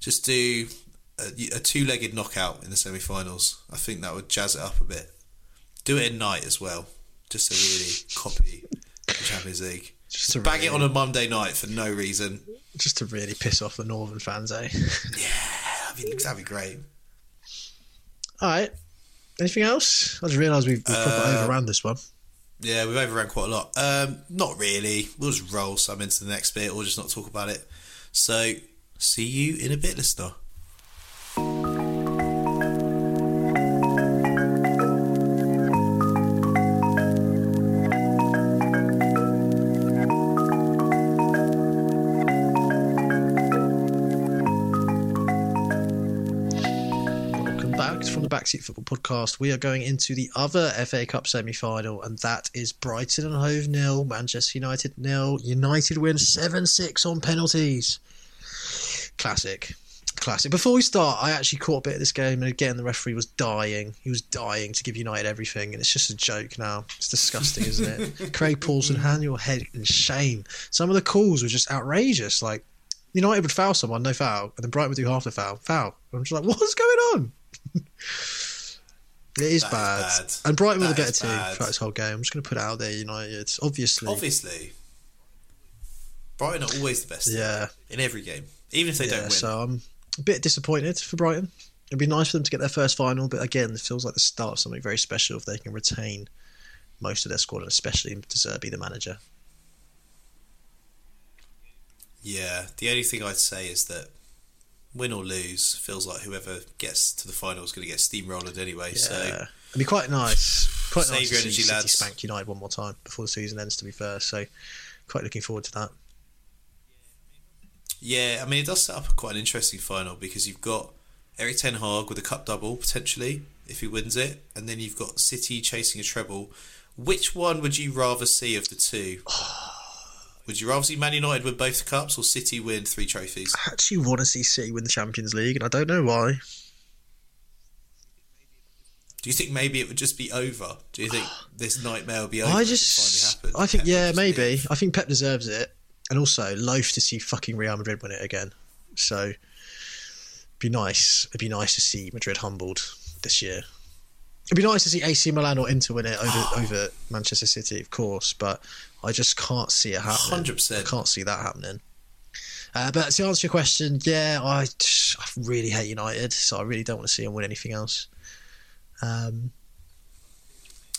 Just do a, a two-legged knockout in the semi-finals. I think that would jazz it up a bit. Do it at night as well, just to really copy Champions League. Just to Bang it on a Monday night for no reason. just to really piss off the Northern fans, eh? Yeah, I mean, that'd be great. All right. Anything else? I just realised we've, we've probably Uh, overran this one. Yeah, we've overran quite a lot. Um, not really. We'll just roll some into the next bit or just not talk about it. So, see you in a bit, listener. Backseat Football Podcast. We are going into the other FA Cup semi-final, and that is Brighton and Hove nil, Manchester United nil. United win seven six on penalties. Classic, classic. Before we start, I actually caught a bit of this game, and again, the referee was dying. He was dying to give United everything, and it's just a joke now. It's disgusting, isn't it? Craig Pawson, hand your head in shame. Some of the calls were just outrageous. Like United would foul someone, no foul, and then Brighton would do half the foul, foul. I'm just like, what's going on? It is That is bad. bad. and Brighton That better is team bad. throughout this whole game. I'm just going to put it out there. United, It's obviously, Obviously, Brighton are always the best yeah, in every game, even if they yeah. don't win. So I'm a bit disappointed for Brighton. It'd be nice for them to get their first final, but again, it feels like the start of something very special if they can retain most of their squad, and especially De Zerbi, the manager. yeah, the only thing I'd say is that win or lose, feels like whoever gets to the final is going to get steamrolled anyway. Yeah. So, It'd be quite nice. Quite Save nice your to energy, see City lads. spank United one more time before the season ends. To be fair, so quite looking forward to that. Yeah, I mean, it does set up quite an interesting final because you've got Erik Ten Hag with a cup double potentially if he wins it, and then you've got City chasing a treble. Which one would you rather see of the two? Oh, Would you rather see Man United win both the cups or City win three trophies? I actually want to see City win the Champions League, and I don't know why. Do you think maybe it would just be over? Do you think this nightmare will be over? I just. I think, Pep yeah, maybe. I think Pep deserves it, and also loath to see fucking Real Madrid win it again. So, it'd be nice. It'd be nice to see Madrid humbled this year. It'd be nice to see AC Milan or Inter win it over over Manchester City, of course, but I just can't see it happening. 100%. I can't see that happening. Uh, but to answer your question, yeah, I, just- I really hate United, so I really don't want to see them win anything else. Um,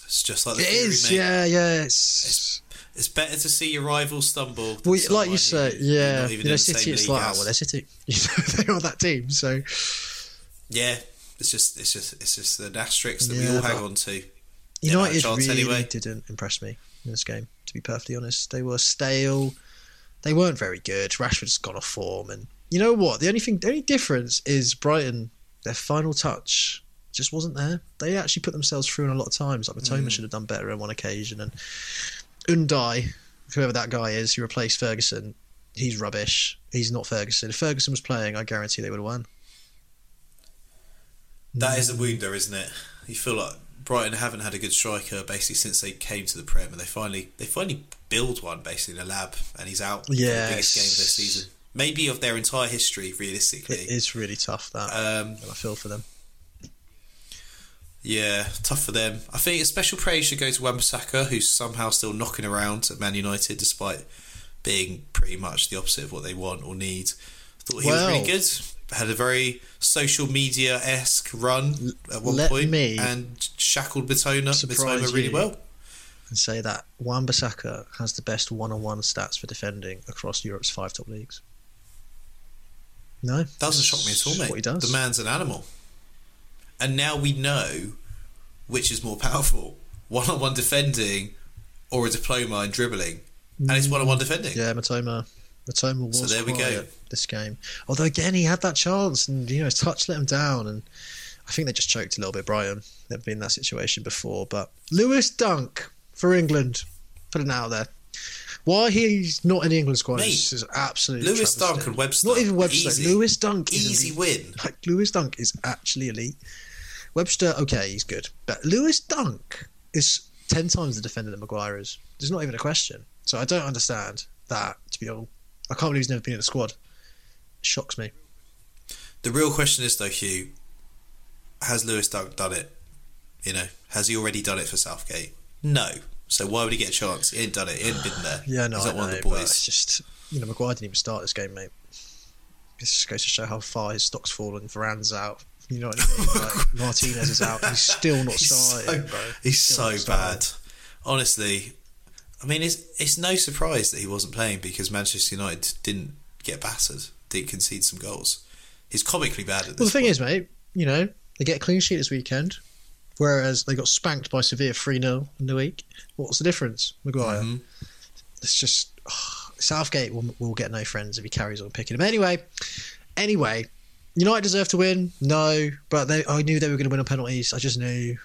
It's just like the it theory, is, mate. yeah, yeah. It's, It's better to see your rival stumble. well, like you say, who yeah. You know, City, it's like, oh, well, they're City. You know, they are that team, so Yeah, it's just it's just it's just an asterisk that we all hang on to. Never had a United really anyway. didn't impress me in this game. To be perfectly honest, they were stale. They weren't very good. Rashford's gone off form, and you know what? The only thing, the only difference is Brighton. Their final touch just wasn't there. They actually put themselves through in a lot of times. Like Mitoma Mm. should have done better on one occasion, and Undav, whoever that guy is, who replaced Ferguson, he's rubbish. He's not Ferguson. If Ferguson was playing, I guarantee they would have won. That is a wound, though, isn't it? You feel like Brighton haven't had a good striker basically since they came to the Prem, and they finally they finally build one basically in a lab, and he's out. for the biggest game of their season, maybe of their entire history, realistically. It is really tough that, Um, and I feel for them. Yeah, tough for them. I think a special praise should go to Wan-Bissaka, who's somehow still knocking around at Man United despite being pretty much the opposite of what they want or need. Thought he Well- was really good. Had a very social media esque run at one point and shackled surprise Mitoma really you. well. And say that Wan Bissaka has the best one-on-one stats for defending across Europe's five top leagues. No, Doesn't shock me at all, mate. What he does. The man's an animal. And now we know which is more powerful one on one defending or a diploma in dribbling. And it's one on one defending. Yeah, Mitoma. Mitoma was So there we go. this game. Although again, he had that chance, and you know his touch let him down, and I think they just choked a little bit. Brighton, they've been in that situation before, but Lewis Dunk for England, putting it out there. Why he's not in the England squad Mate, is, absolutely Lewis travesty. Dunk and Webster. Not even Webster. Easy. Lewis Dunk is Easy win. Like Lewis Dunk is actually elite. Webster, okay, he's good, but Lewis Dunk is ten times the defender that Maguire is. There's not even a question. So I don't understand that. To be honest, I can't believe he's never been in the squad. It shocks me. The real question is, though, Hugh, has Lewis Dunk done it? You know, has he already done it for Southgate? No. So why would he get a chance? He ain't done it. He ain't been there. Yeah, no, He's I not know, one of the boys. it's just you know Maguire didn't even start this game, mate. This just goes to show how far his stock's fallen. Varane's out. You know what I mean? Like, Martinez is out. He's still not He's starting, so, he's Still so not starting. bad. Honestly, I mean, it's it's no surprise that he wasn't playing because Manchester United didn't get battered, didn't concede some goals. He's comically bad at this. Well, the thing point. is, mate, you know, they get a clean sheet this weekend, whereas they got spanked by Sevilla 3 0 in the week. What's the difference, Maguire? Mhm. It's just. Southgate will, will get no friends if he carries on picking him. Anyway, anyway, United deserve to win. No, but they, I knew they were going to win on penalties. I just knew.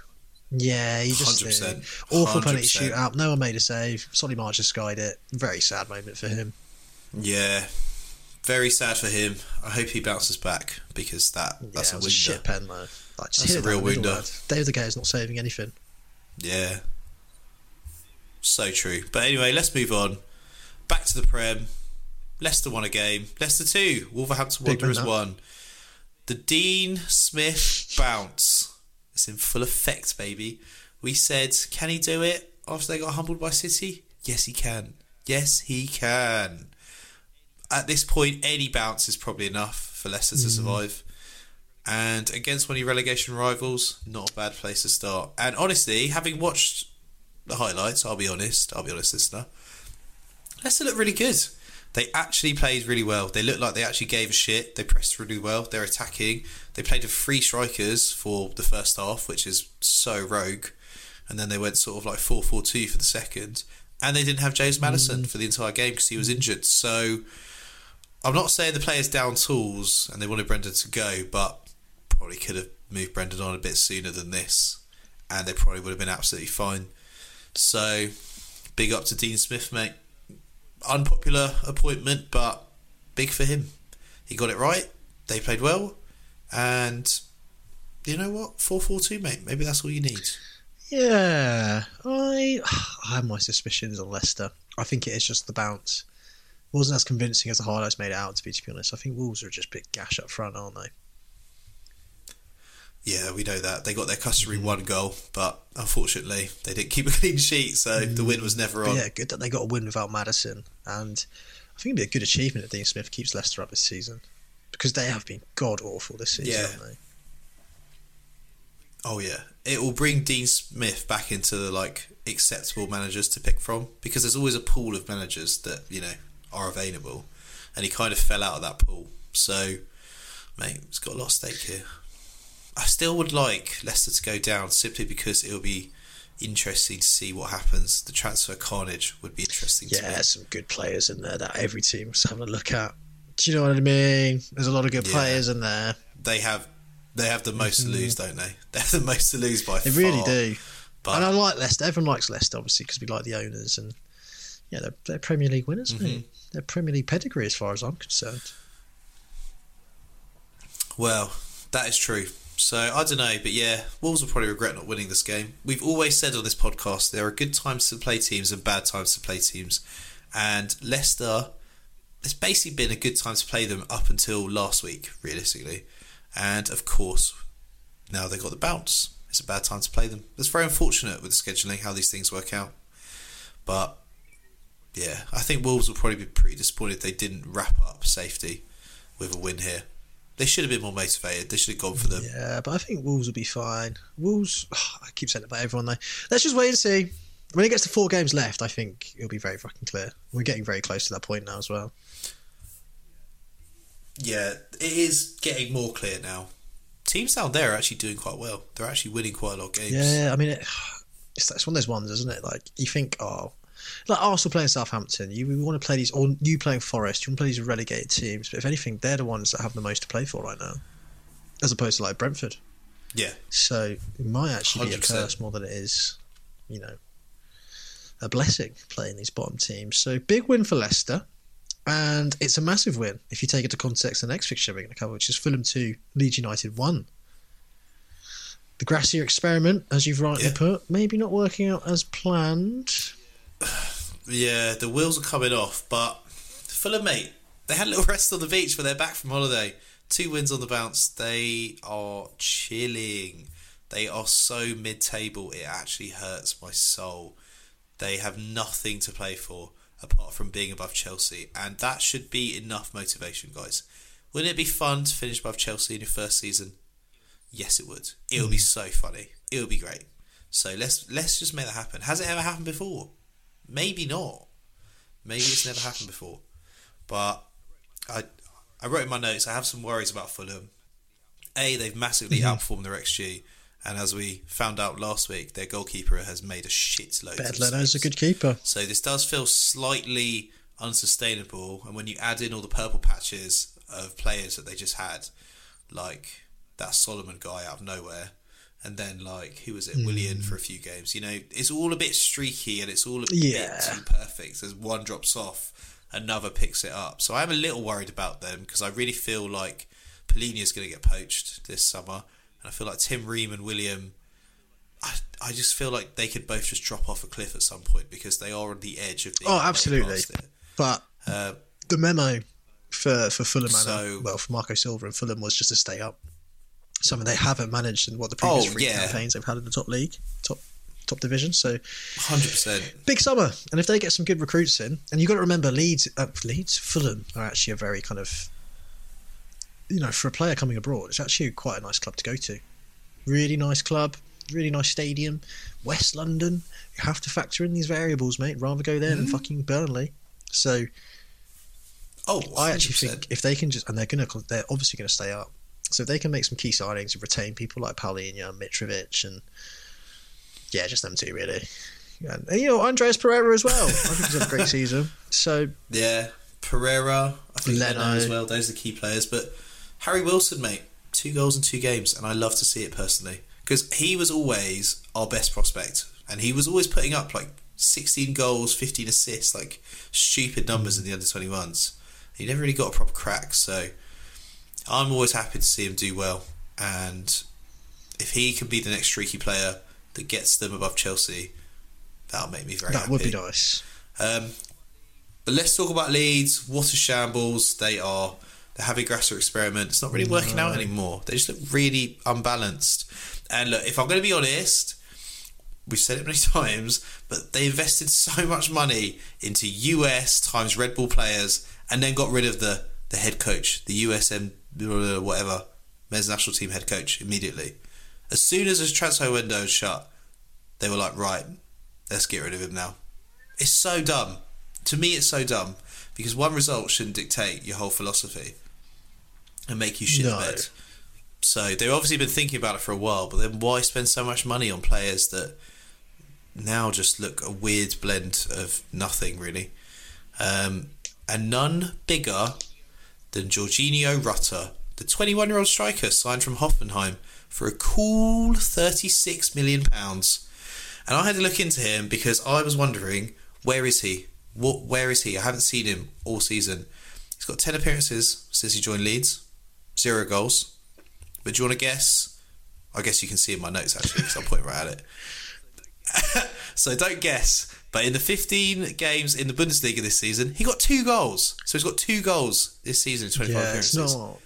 Yeah, you just 100%. knew. Awful penalty 100%. shootout. No one made a save. Solly March just skied it. Very sad moment for him. Yeah, very sad for him. I hope he bounces back because that Yeah, that's a was a shit pen though. Like, just That's a real the middle, David Gea is not saving anything. Yeah. So true. But anyway, let's move on. Back to the Prem. Leicester won a game. Leicester 2. Wolverhampton Wanderers 1. The Dean Smith bounce. It's in full effect, baby. We said, can he do it after they got humbled by City? Yes, he can. Yes, he can. At this point, any bounce is probably enough for Leicester to mm. survive. And against one of your relegation rivals, not a bad place to start. And honestly, having watched the highlights, I'll be honest, I'll be honest, listener, Leicester look really good. They actually played really well. They looked like they actually gave a shit. They pressed really well. They're attacking. They played with three strikers for the first half, which is so rogue. And then they went sort of like 4 4 2 for the second. And they didn't have James Maddison for the entire game because he was injured. So I'm not saying the players down tools and they wanted Brendan to go, but probably could have moved Brendan on a bit sooner than this. And they probably would have been absolutely fine. So big up to Dean Smith, mate. Unpopular appointment, but big for him. He got it right. They played well. And you know what? 4 4 2, mate. Maybe that's all you need. Yeah, I I have my suspicions on Leicester. I think it is just the bounce. wasn't as convincing as the highlights made it out to be. To be honest, I think Wolves are just a bit gash up front, aren't they? Yeah, we know that. They got their customary mm. one goal, but unfortunately, they didn't keep a clean sheet, so the mm. win was never But on. yeah, good that they got a win without Maddison, and I think it'd be a good achievement if Dean Smith keeps Leicester up this season because they have been god awful this season, Yeah. haven't they? Oh yeah, it will bring Dean Smith back into the like acceptable managers to pick from because there's always a pool of managers that you know are available, and he kind of fell out of that pool. So, mate, it's got a lot at stake here. I still would like Leicester to go down simply because it will be interesting to see what happens. The transfer carnage would be interesting to Yeah, there's some good players in there that every team's having a look at. Do you know what I mean? There's a lot of good Yeah. players in there. They have they have the most to lose, don't they? They have the most to lose by far. They far. really do. But and I like Leicester. Everyone likes Leicester, obviously, because we like the owners and yeah, they're, they're Premier League winners, Mm-hmm. They're Premier League pedigree, as far as I'm concerned. Well, that is true. So I don't know, but yeah, Wolves will probably regret not winning this game. We've always said on this podcast there are good times to play teams and bad times to play teams, and Leicester. It's basically been a good time to play them up until last week, realistically, and of course, now they've got the bounce. It's a bad time to play them. It's very unfortunate with the scheduling how these things work out, but yeah, I think Wolves will probably be pretty disappointed if they didn't wrap up safety with a win here. They should have been more motivated. They should have gone for them. Yeah, but I think Wolves will be fine. Wolves, I keep saying it about everyone though. Let's just wait and see. When it gets to four games left, I think it'll be very fucking clear. We're getting very close to that point now as well. Yeah, it is getting more clear now. Teams down there are actually doing quite well. They're actually winning quite a lot of games. Yeah, I mean, it, it's, it's one of those ones, isn't it? Like you think, oh, like Arsenal playing Southampton, you, you want to play these, or you playing Forest, you want to play these relegated teams. But if anything, they're the ones that have the most to play for right now, as opposed to like Brentford. Yeah. So it might actually be a curse more than it is, you know, a blessing playing these bottom teams. So big win for Leicester. And it's a massive win if you take it to context the next fixture we're going to cover, which is Fulham 2, Leeds United 1. The Gracia experiment, as you've rightly Yeah. put, maybe not working out as planned. Yeah, the wheels are coming off, but Fulham, mate, they had a little rest on the beach, but they're back from holiday. Two wins on the bounce. They are chilling. They are so mid-table. It actually hurts my soul. They have nothing to play for apart from being above Chelsea, and that should be enough motivation, guys. Wouldn't it be fun to finish above Chelsea in your first season? Yes, it would. It would be hmm. so funny. It would be great. So let's let's just make that happen. Has it ever happened before? Maybe not. Maybe it's never happened before. But I I wrote in my notes I have some worries about Fulham. A, they've massively mm-hmm. outperformed their XG, and as we found out last week, their goalkeeper has made a shitload. Leno's a good keeper. So this does feel slightly unsustainable, and when you add in all the purple patches of players that they just had, like that Solomon guy out of nowhere, and then like who was it, Willian for a few games. You know, it's all a bit streaky and it's all a Yeah. bit too perfect. As one drops off, another picks it up. So I'm a little worried about them because I really feel like Palhinha is going to get poached this summer, and I feel like Tim Ream and Willian. I, I just feel like they could both just drop off a cliff at some point because they are on the edge of being Oh, absolutely. But Uh, the memo for, for Fulham, and, well, for Marco Silva and Fulham was just to stay up. Something they haven't managed in what the previous Oh, three yeah. campaigns they've had in the top league, top top division. So Hundred percent. big summer, and if they get some good recruits in, and you've got to remember Leeds, uh, Leeds, Fulham are actually a very kind of, you know, for a player coming abroad, it's actually quite a nice club to go to. Really nice club, really nice stadium. West London, you have to factor in these variables, mate. Rather go there than Mm-hmm. fucking Burnley. So Oh, I actually think if they can just, and they're gonna, they're obviously gonna stay up. So if they can make some key signings and retain people like Palhinha, and Mitrovic, and yeah, just them two really. And, and, you know, Andreas Pereira as well. I think he's had a great season. So Yeah, Pereira, I think Leno. Leno. as well. Those are the key players. But Harry Wilson, mate, two goals in two games, and I love to see it personally because he was always our best prospect, and he was always putting up like sixteen goals, fifteen assists, like stupid numbers in the under twenty ones. He never really got a proper crack, so I'm always happy to see him do well. And if he can be the next streaky player that gets them above Chelsea, that'll make me very happy. that happy. would be nice. Um, but let's talk about Leeds. What a shambles they are. The Javi Gracia experiment. It's not really working out anymore. They just look really unbalanced. And look, if I'm going to be honest, we've said it many times, but they invested so much money into US times Red Bull players and then got rid of the, the head coach, the USM, whatever, men's national team head coach immediately. As soon as the transfer window is shut, they were like, right, let's get rid of him now. It's so dumb. To me, it's so dumb because one result shouldn't dictate your whole philosophy and make you shit No. bed. So they've obviously been thinking about it for a while, but then why spend so much money on players that now just look a weird blend of nothing really? Um, and none bigger than Georginio Rutter, the 21 year old striker signed from Hoffenheim for a cool 36 million pounds. And I had to look into him because I was wondering where is he? What? Where is he? I haven't seen him all season. He's got ten appearances since he joined Leeds, zero goals. But do you want to guess I guess you can see in my notes actually because I'm pointing right at it. so don't guess. But in the 15 games in the Bundesliga this season, he got two goals. So he's got two goals this season in 25 Yeah, appearances. not.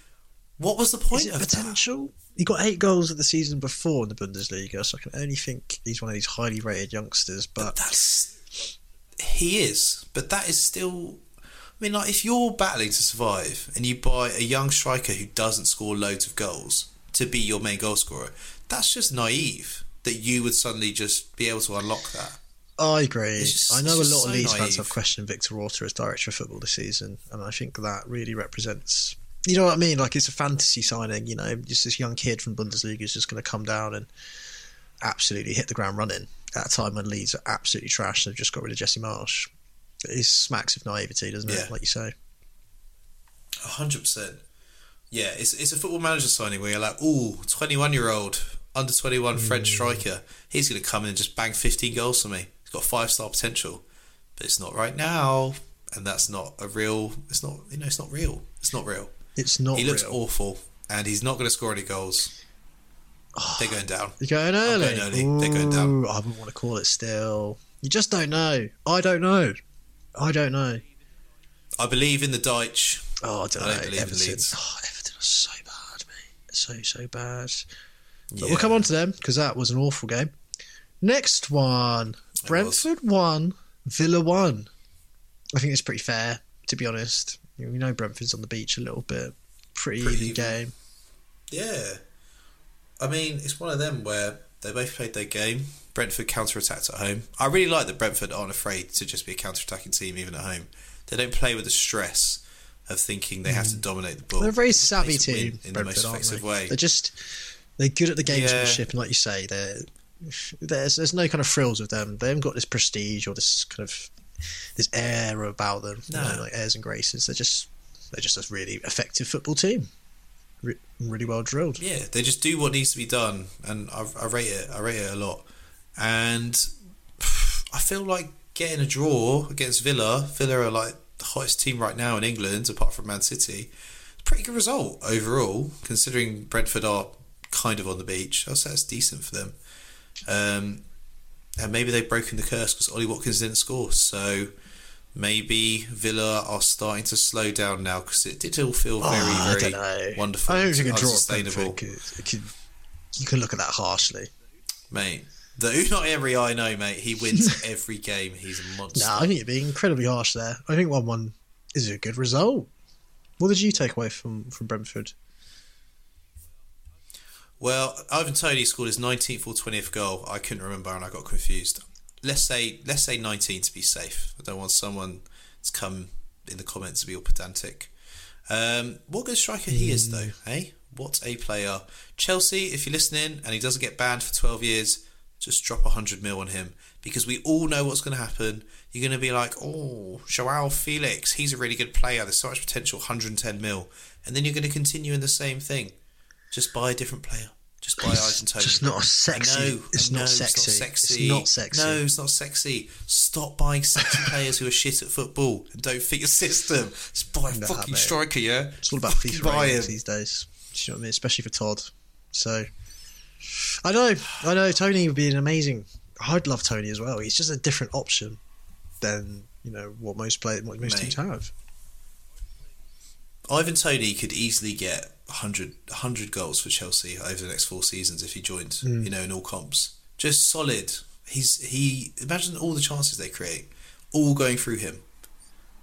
What was the point of that? potential? He got eight goals at the season before in the Bundesliga, so I can only think he's one of these highly rated youngsters. But That's he is, but that is still. I mean, like if you're battling to survive and you buy a young striker who doesn't score loads of goals to be your main goal scorer, that's just naive. That you would suddenly just be able to unlock that. I agree. Just- I know a lot so of Leeds fans have questioned Victor Orta as director of football this season, and I think that really represents. You know what I mean? Like it's a fantasy signing. You know, just this young kid from Bundesliga is just going to come down and absolutely hit the ground running at a time when Leeds are absolutely trash. They've just got rid of Jesse Marsch. It smacks of naivety, doesn't it? Yeah. Like you say. A hundred percent. Yeah, it's it's a football manager signing where you're like, ooh, 21 year old under 21 French mm. striker. He's going to come in and just bang 15 goals for me. Got five star potential, but it's not right now, and that's not a real. It's not you know it's not real. It's not real. It's not. he looks awful, and he's not going to score any goals. They're going down. You're going early. going early. They're going down. I wouldn't want to call it still. You just don't know. I don't know. I don't know. I believe in the Dyche. Oh, I don't I know. don't believe in Everton. Leeds. Oh, Everton was so bad, mate. So so bad. But Yeah. we'll come on to them because that was an awful game. Next one, Brentford won, Villa won. I think it's pretty fair, to be honest. You know, we know Brentford's on the beach a little bit. Pretty, Pretty even game. Yeah. I mean, it's one of them where they both played their game. Brentford counter attacked at home. I really like that Brentford aren't afraid to just be a counter attacking team even at home. They don't play with the stress of thinking they have to dominate the ball. Mm. They're a very savvy play to win team, in the most effective they? way. They're just they're good at the gamesmanship, Yeah. and like you say, they're there's there's no kind of frills with them. They haven't got this prestige or this kind of this air about them. you know, like airs and graces. They're just they're just a really effective football team. Re- really well drilled. Yeah, they just do what needs to be done, and I, I rate it. I rate it a lot, and I feel like getting a draw against Villa. Villa are like the hottest team right now in England, apart from Man City. It's a pretty good result overall, considering Brentford are kind of on the beach. I'd say that's decent for them. Um, and maybe they've broken the curse because Ollie Watkins didn't score. So maybe Villa are starting to slow down now because it did all feel very, Oh, very wonderful, I don't think a draw at unsustainable. It could, you can look at that harshly. Mate, the Unai Emery I know, mate, he wins every game. He's a monster. No, I think you're being incredibly harsh there. I think one one is a good result. What did you take away from from Brentford? Well, Ivan Toney scored his 19th or 20th goal. I couldn't remember and I got confused. Let's say let's say 19 to be safe. I don't want someone to come in the comments to be all pedantic. Um, what good striker he is, though, eh? What a player. Chelsea, if you're listening and he doesn't get banned for 12 years, just drop 100 mil on him because we all know what's going to happen. You're going to be like, oh, Joao Felix, he's a really good player. There's so much potential, 110 mil. And then you're going to continue in the same thing. Just buy a different player. Just buy Toney. just not a sexy- I know, it's I know, not sexy. It's not sexy. No, it's not sexy. Stop buying sexy players who are shit at football and don't fit your system. Just buy a fucking mate. striker, yeah? It's all about FIFA buy ratings these days. Do you know what I mean? Especially for Todd. So I know, I know. Toney would be an amazing. I'd love Toney as well. He's just a different option than you know what most play what most Mate. teams have. Ivan Toney could easily get 100, 100 goals for Chelsea over the next four seasons if he joined, Hmm. you know, in all comps. Just solid. He's he. Imagine all the chances they create, all going through him.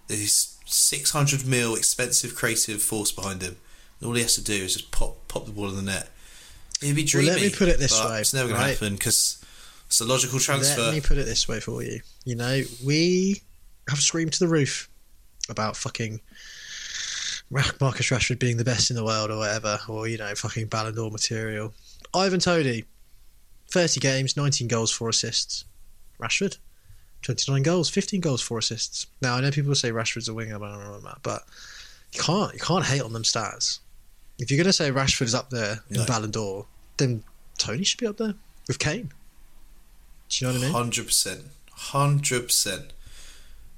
There's six hundred mil expensive creative force behind him. And all he has to do is just pop pop the ball in the net. It'd be Well, let me put it this way, it's never going to happen because it's a logical transfer. Let me put it this way for you. You know, we have screamed to the roof about fucking Marcus Rashford being the best in the world or whatever, or you know, fucking Ballon d'Or material. Ivan Toney, thirty games, nineteen goals, four assists. Rashford, twenty-nine goals, fifteen goals, four assists. Now I know people say Rashford's a winger, blah, blah, blah, but you can't you can't hate on them stats. If you're going to say Rashford's up there in No. Ballon d'Or, then Toney should be up there with Kane. Do you know what I mean? Hundred percent, hundred percent.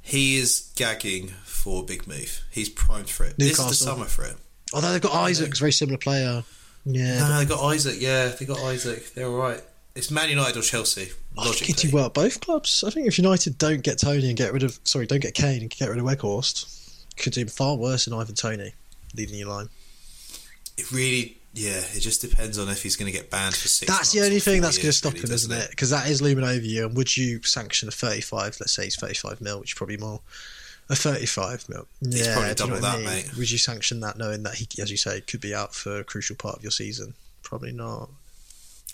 He is gagging for a big move. He's primed for it. This is the summer for it. Although they've got Isak, very similar player. Yeah, No, they got Isak. Yeah, they got Isak. They're all right. It's Man United or Chelsea. I think Logically, well both clubs. I think if United don't get Toney and get rid of sorry, don't get Kane and get rid of Weghorst, could do far worse than Ivan Toney leading your line. it really. Yeah, it just depends on if he's going to get banned for six. That's the only thing that's going to stop really, him, isn't it? Because that is looming over you. And would you sanction a 35? Let's say it's 35 mil, which is probably more. A 35 mil. He's yeah, probably do you know double what I that, mean? mate. Would you sanction that knowing that he, as you say, could be out for a crucial part of your season? Probably not.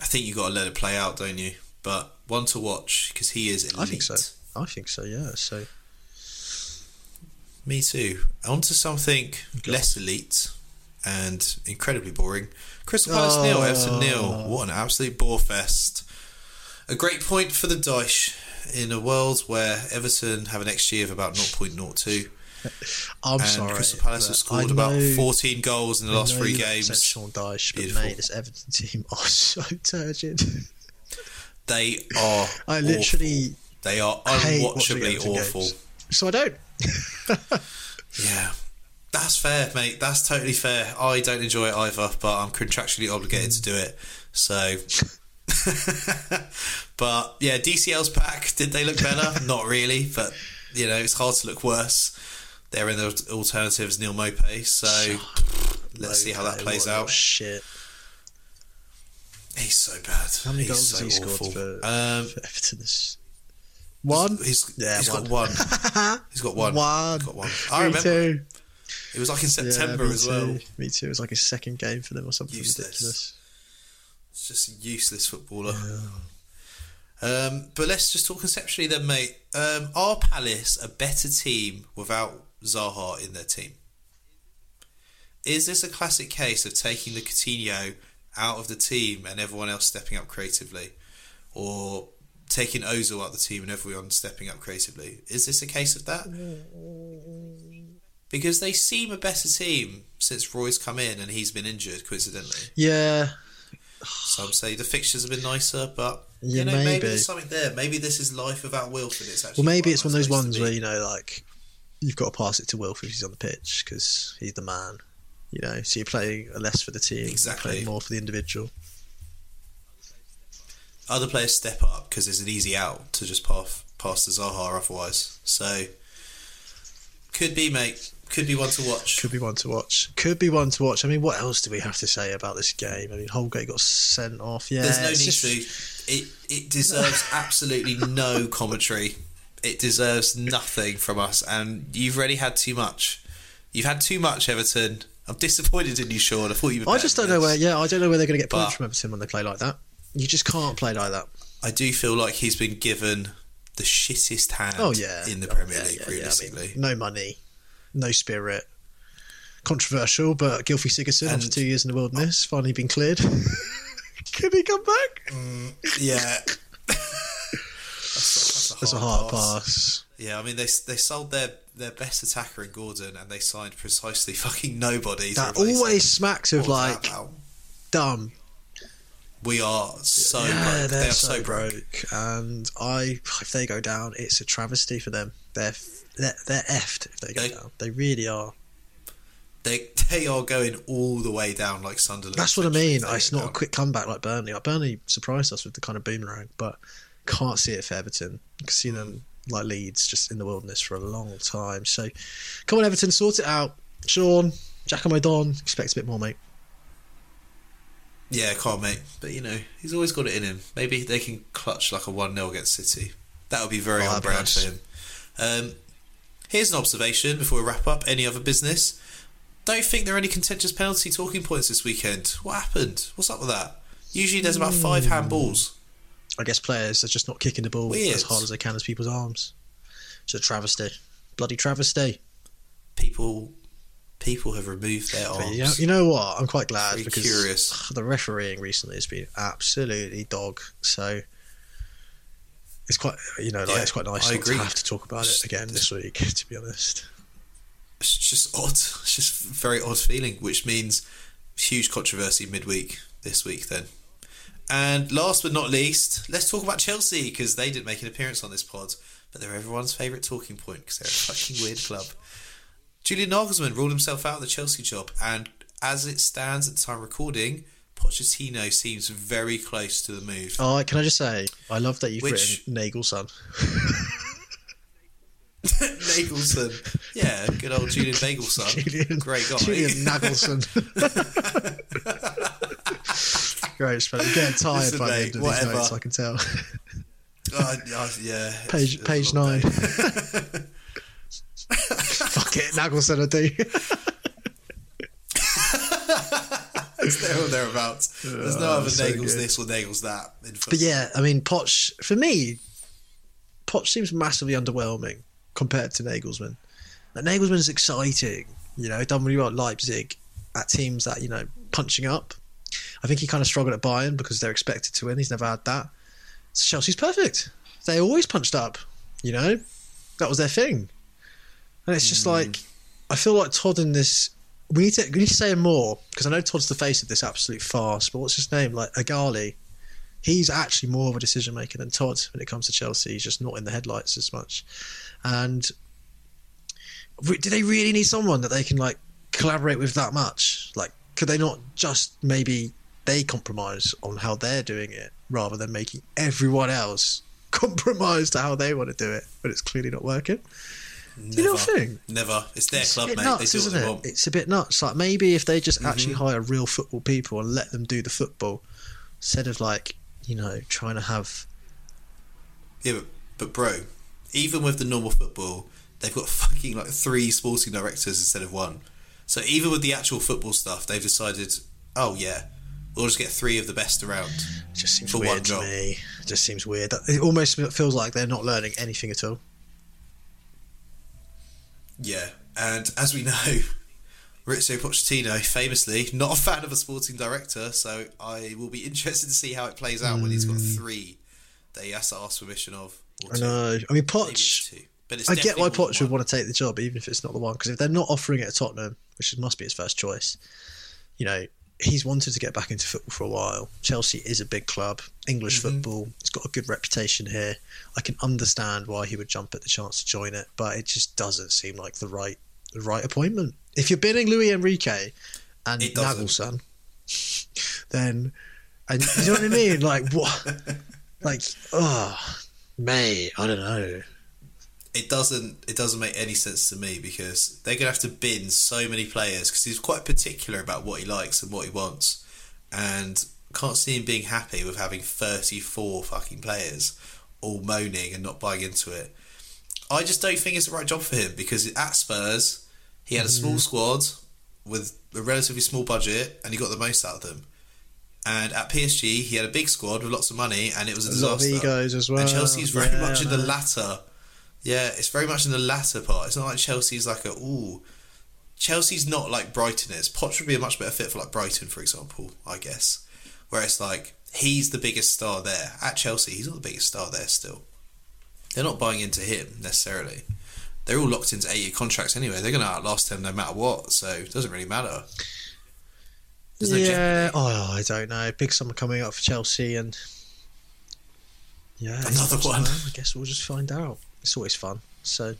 I think you've got to let it play out, don't you? But one to watch because he is elite. I think so. I think so, yeah. So Me too. On to something less elite and incredibly boring. Crystal Palace Oh. nil, Everton nil. What an absolute bore fest. A great point for the Dyche in a world where Everton have an XG of about 0.02 I'm and sorry. Crystal Palace have scored I about 14 goals in the I last know three games. Sean Dyche, but Beautiful. mate, this Everton team are so turgid. They are I literally awful. They are unwatchably awful. games. So I don't. Yeah. That's fair, mate. That's totally fair. I don't enjoy it either, but I'm contractually obligated to do it. So. but yeah, DCL's pack. Did they look better? Not really, but you know, it's hard to look worse. They're in the alternatives Neal Maupay, so let's see how that plays out. Shit. He's so bad. How many He's goals so has he awful. scored for, Um, for Everton? This one. He's, Yeah, he's one. got one. He's got one. One. He's got one. I Me remember. too. It was like in September me as too. well. Me too. It was like his second game for them or something Useless. ridiculous. It's just a useless footballer. Um, but let's just talk conceptually then, mate. Um, are Palace a better team without Zaha in their team? Is this a classic case of taking the Coutinho out of the team and everyone else stepping up creatively? Or taking Ozil out of the team and everyone stepping up creatively? Is this a case of that? Because they seem a better team since Roy's come in and he's been injured, coincidentally. Yeah, Some say the fixtures have been nicer, but Yeah, you know, maybe. maybe. there's something there. Maybe this is life without Wilfried. It's actually well, maybe it's one of those ones where you know, like you've got to pass it to Wilf if he's on the pitch because he's the man. You know, so you're playing less for the team, Exactly. playing more for the individual. other players step up because it's an easy out to just pass pass to Zaha otherwise. So could be, mate. Could be one to watch. Could be one to watch. Could be one to watch. I mean, what else do we have to say about this game? I mean, Holgate got sent off. Yeah, There's no need just- to. It it deserves absolutely no commentary. It deserves nothing from us, and you've already had too much. You've had too much, Everton. I'm disappointed in you, Sean. I thought you. Were I just don't know where. Yeah, I don't know where they're going to get points But- from Everton when they play like that. You just can't play like that. I do feel like he's been given the shittest hand Oh yeah, in the Oh, Premier yeah, League, yeah, yeah. I realistically. mean, no money, no spirit. Controversial, but Gylfi Sigurdsson after two years in the wilderness finally been cleared. Can he come back? Mm, yeah. that's, That's a hard pass. Yeah, I mean they they sold their, their best attacker in Gordon, and they signed precisely fucking nobody. That always smacks of like dumb. we are so yeah, broke. They are so, so broke. broke, and I if they go down, it's a travesty for them. They're they're, they're effed if they go They- down. They really are. They they are going all the way down like Sunderland. That's what I mean. It's not a quick comeback like Burnley. Like Burnley surprised us with the kind of boomerang, but can't see it for Everton. Can see them like Leeds just in the wilderness for a long time. So come on, Everton, sort it out. Sean, Giacomo Don, expect a bit more, mate. Yeah, can't mate. But you know, he's always got it in him. Maybe they can clutch like a one 0 against City. That would be very Oh, on brand for him. Um, here's an observation before we wrap up. Any other business? Don't think there are any contentious penalty talking points this weekend. What happened? What's up with that? Usually there's about five Hmm. handballs. I guess players are just not kicking the ball Weird. as hard as they can as people's arms. It's a travesty. Bloody travesty. People, people have removed their arms. you, know, you know what? I'm quite glad Very because curious. the refereeing recently has been absolutely dog. So it's quite, you know, like Yeah, it's quite nice I agree. to have to talk about it again this week. To be honest, It's just odd. It's just very odd feeling, which means huge controversy midweek this week then. And last but not least, let's talk about Chelsea because they didn't make an appearance on this pod, but they're everyone's favourite talking point because they're a fucking weird club. Julian Nagelsmann ruled himself out of the Chelsea job, and as it stands at the time of recording, Pochettino seems very close to the move. Oh, can I just say, I love that you've Which- written Nagelson. Nagelson, yeah, good old Julian Nagelson, Julian, great guy. Julian Nagelson. Great spelling. I'm getting tired Listen, by the end of whatever. these notes, I can tell. Uh, uh, yeah, page it's- page nine. Fuck it, Nagelson, I do. It's there or thereabouts. There's no other so Nagels good. this or Nagels that. But yeah, I mean, Poch, for me, Poch seems massively underwhelming compared to Nagelsmann. Like, Nagelsmann is exciting, you know, done really well at Leipzig, at teams that, you know, punching up. I think he kind of struggled at Bayern because they're expected to win. He's never had that. So Chelsea's perfect. They always punched up, you know? That was their thing. And it's just hmm. like, I feel like Todd in this. We need to, we need to say more because I know Todd's the face of this absolute farce, but what's his name? Like Eghbali he's actually more of a decision maker than Todd when it comes to Chelsea. He's just not in the headlights as much. And do they really need someone that they can like collaborate with that much? Like, could they not just maybe they compromise on how they're doing it rather than making everyone else compromise to how they want to do it, but it's clearly not working? Never, you know think? Never. It's their It's club, mate. nuts, they do what they it? want. It's a bit nuts. Like maybe if they just mm-hmm. actually hire real football people and let them do the football, instead of like you know trying to have Yeah, but, but bro, even with the normal football, they've got fucking like three sporting directors instead of one. So even with the actual football stuff, they've decided, oh yeah, we'll just get three of the best around. It just seems For weird one to job. me. It just seems weird. It almost feels like they're not learning anything at all. Yeah, and as we know, Mauricio Pochettino, famously not a fan of a sporting director, so I will be interested to see how it plays out when he's got mm. three that he has to ask permission of. Or. I two. know. I mean, Poch. two. But it's I get why Poch would want to take the job, even if it's not the one. Because if they're not offering it at Tottenham, which must be his first choice, you know, he's wanted to get back into football for a while. Chelsea is a big club, English Mm-hmm. football. It's got a good reputation here. I can understand why he would jump at the chance to join it, but it just doesn't seem like the right the right appointment. If you're bidding Luis Enrique and. Nagelsmann, then and you know what I mean? Like what? Like oh, mate, I don't know. It doesn't it doesn't make any sense to me because they're gonna have to bin so many players because he's quite particular about what he likes and what he wants, and can't see him being happy with having thirty four fucking players all moaning and not buying into it. I just don't think it's the right job for him because at Spurs he had a small mm. squad with a relatively small budget and he got the most out of them. And at PSG, he had a big squad with lots of money, and it was a A lot of egos as well. And Chelsea's very Yeah, much in the latter. Yeah, it's very much in the latter part. It's not like Chelsea's like a ooh. Chelsea's not like Brighton is. Poch would be a much better fit for like Brighton, for example, I guess. Where it's like he's the biggest star there. At Chelsea, he's not the biggest star there still. They're not buying into him necessarily. They're all locked into eight year contracts anyway. They're going to outlast him no matter what, so it doesn't really matter. There's no yeah, oh, I don't know. Big summer coming up for Chelsea, and yeah, Another not one. I guess we'll just find out. It's always fun. So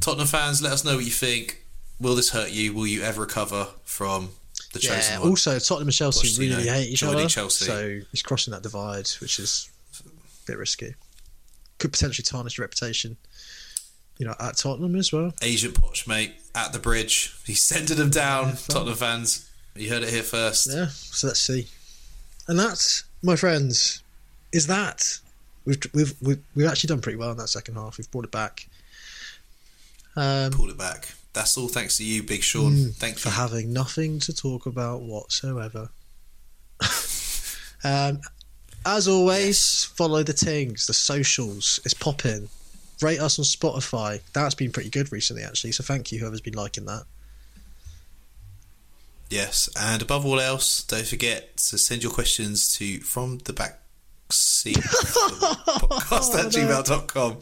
Tottenham fans, let us know what you think. Will this hurt you? Will you ever recover from the chosen yeah. one? Also, Tottenham and Chelsea really hate each other. Chelsea. So he's crossing that divide, which is a bit risky. Could potentially tarnish your reputation. You know, at Tottenham as well. Agent Poch, mate, at the bridge. He's sending them down, fun. Tottenham fans. You heard it here first. Yeah. So let's see. And that, my friends, is that. We've we've we've, we've actually done pretty well in that second half. We've brought it back. Um, Pulled it back. That's all thanks to you, Big Sean. Mm, Thank for you. having nothing to talk about whatsoever. um, as always, follow the things, the socials. It's popping. Rate us on Spotify. That's been pretty good recently, actually. So thank you, whoever's been liking that. Yes, and above all else, don't forget to send your questions to from the back podcast at oh, gmail.com.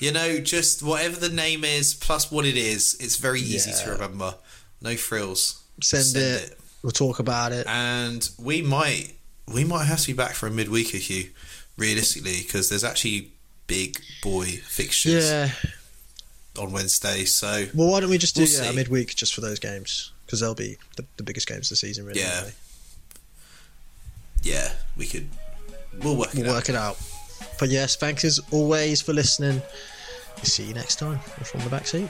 You know, just whatever the name is plus what it is, it's very easy to remember. No frills. Send, it. We'll talk about it. and we might we might have to be back for a midweek or Hugh, realistically, because there's actually big boy fixtures Yeah. on Wednesday. So Well, why don't we just do We'll yeah, midweek just for those games? because they'll be the, the biggest games of the season, really. Yeah. Yeah, we could. We'll work it We'll out. work it out. But yes, thanks as always for listening. See you next time from the back seat.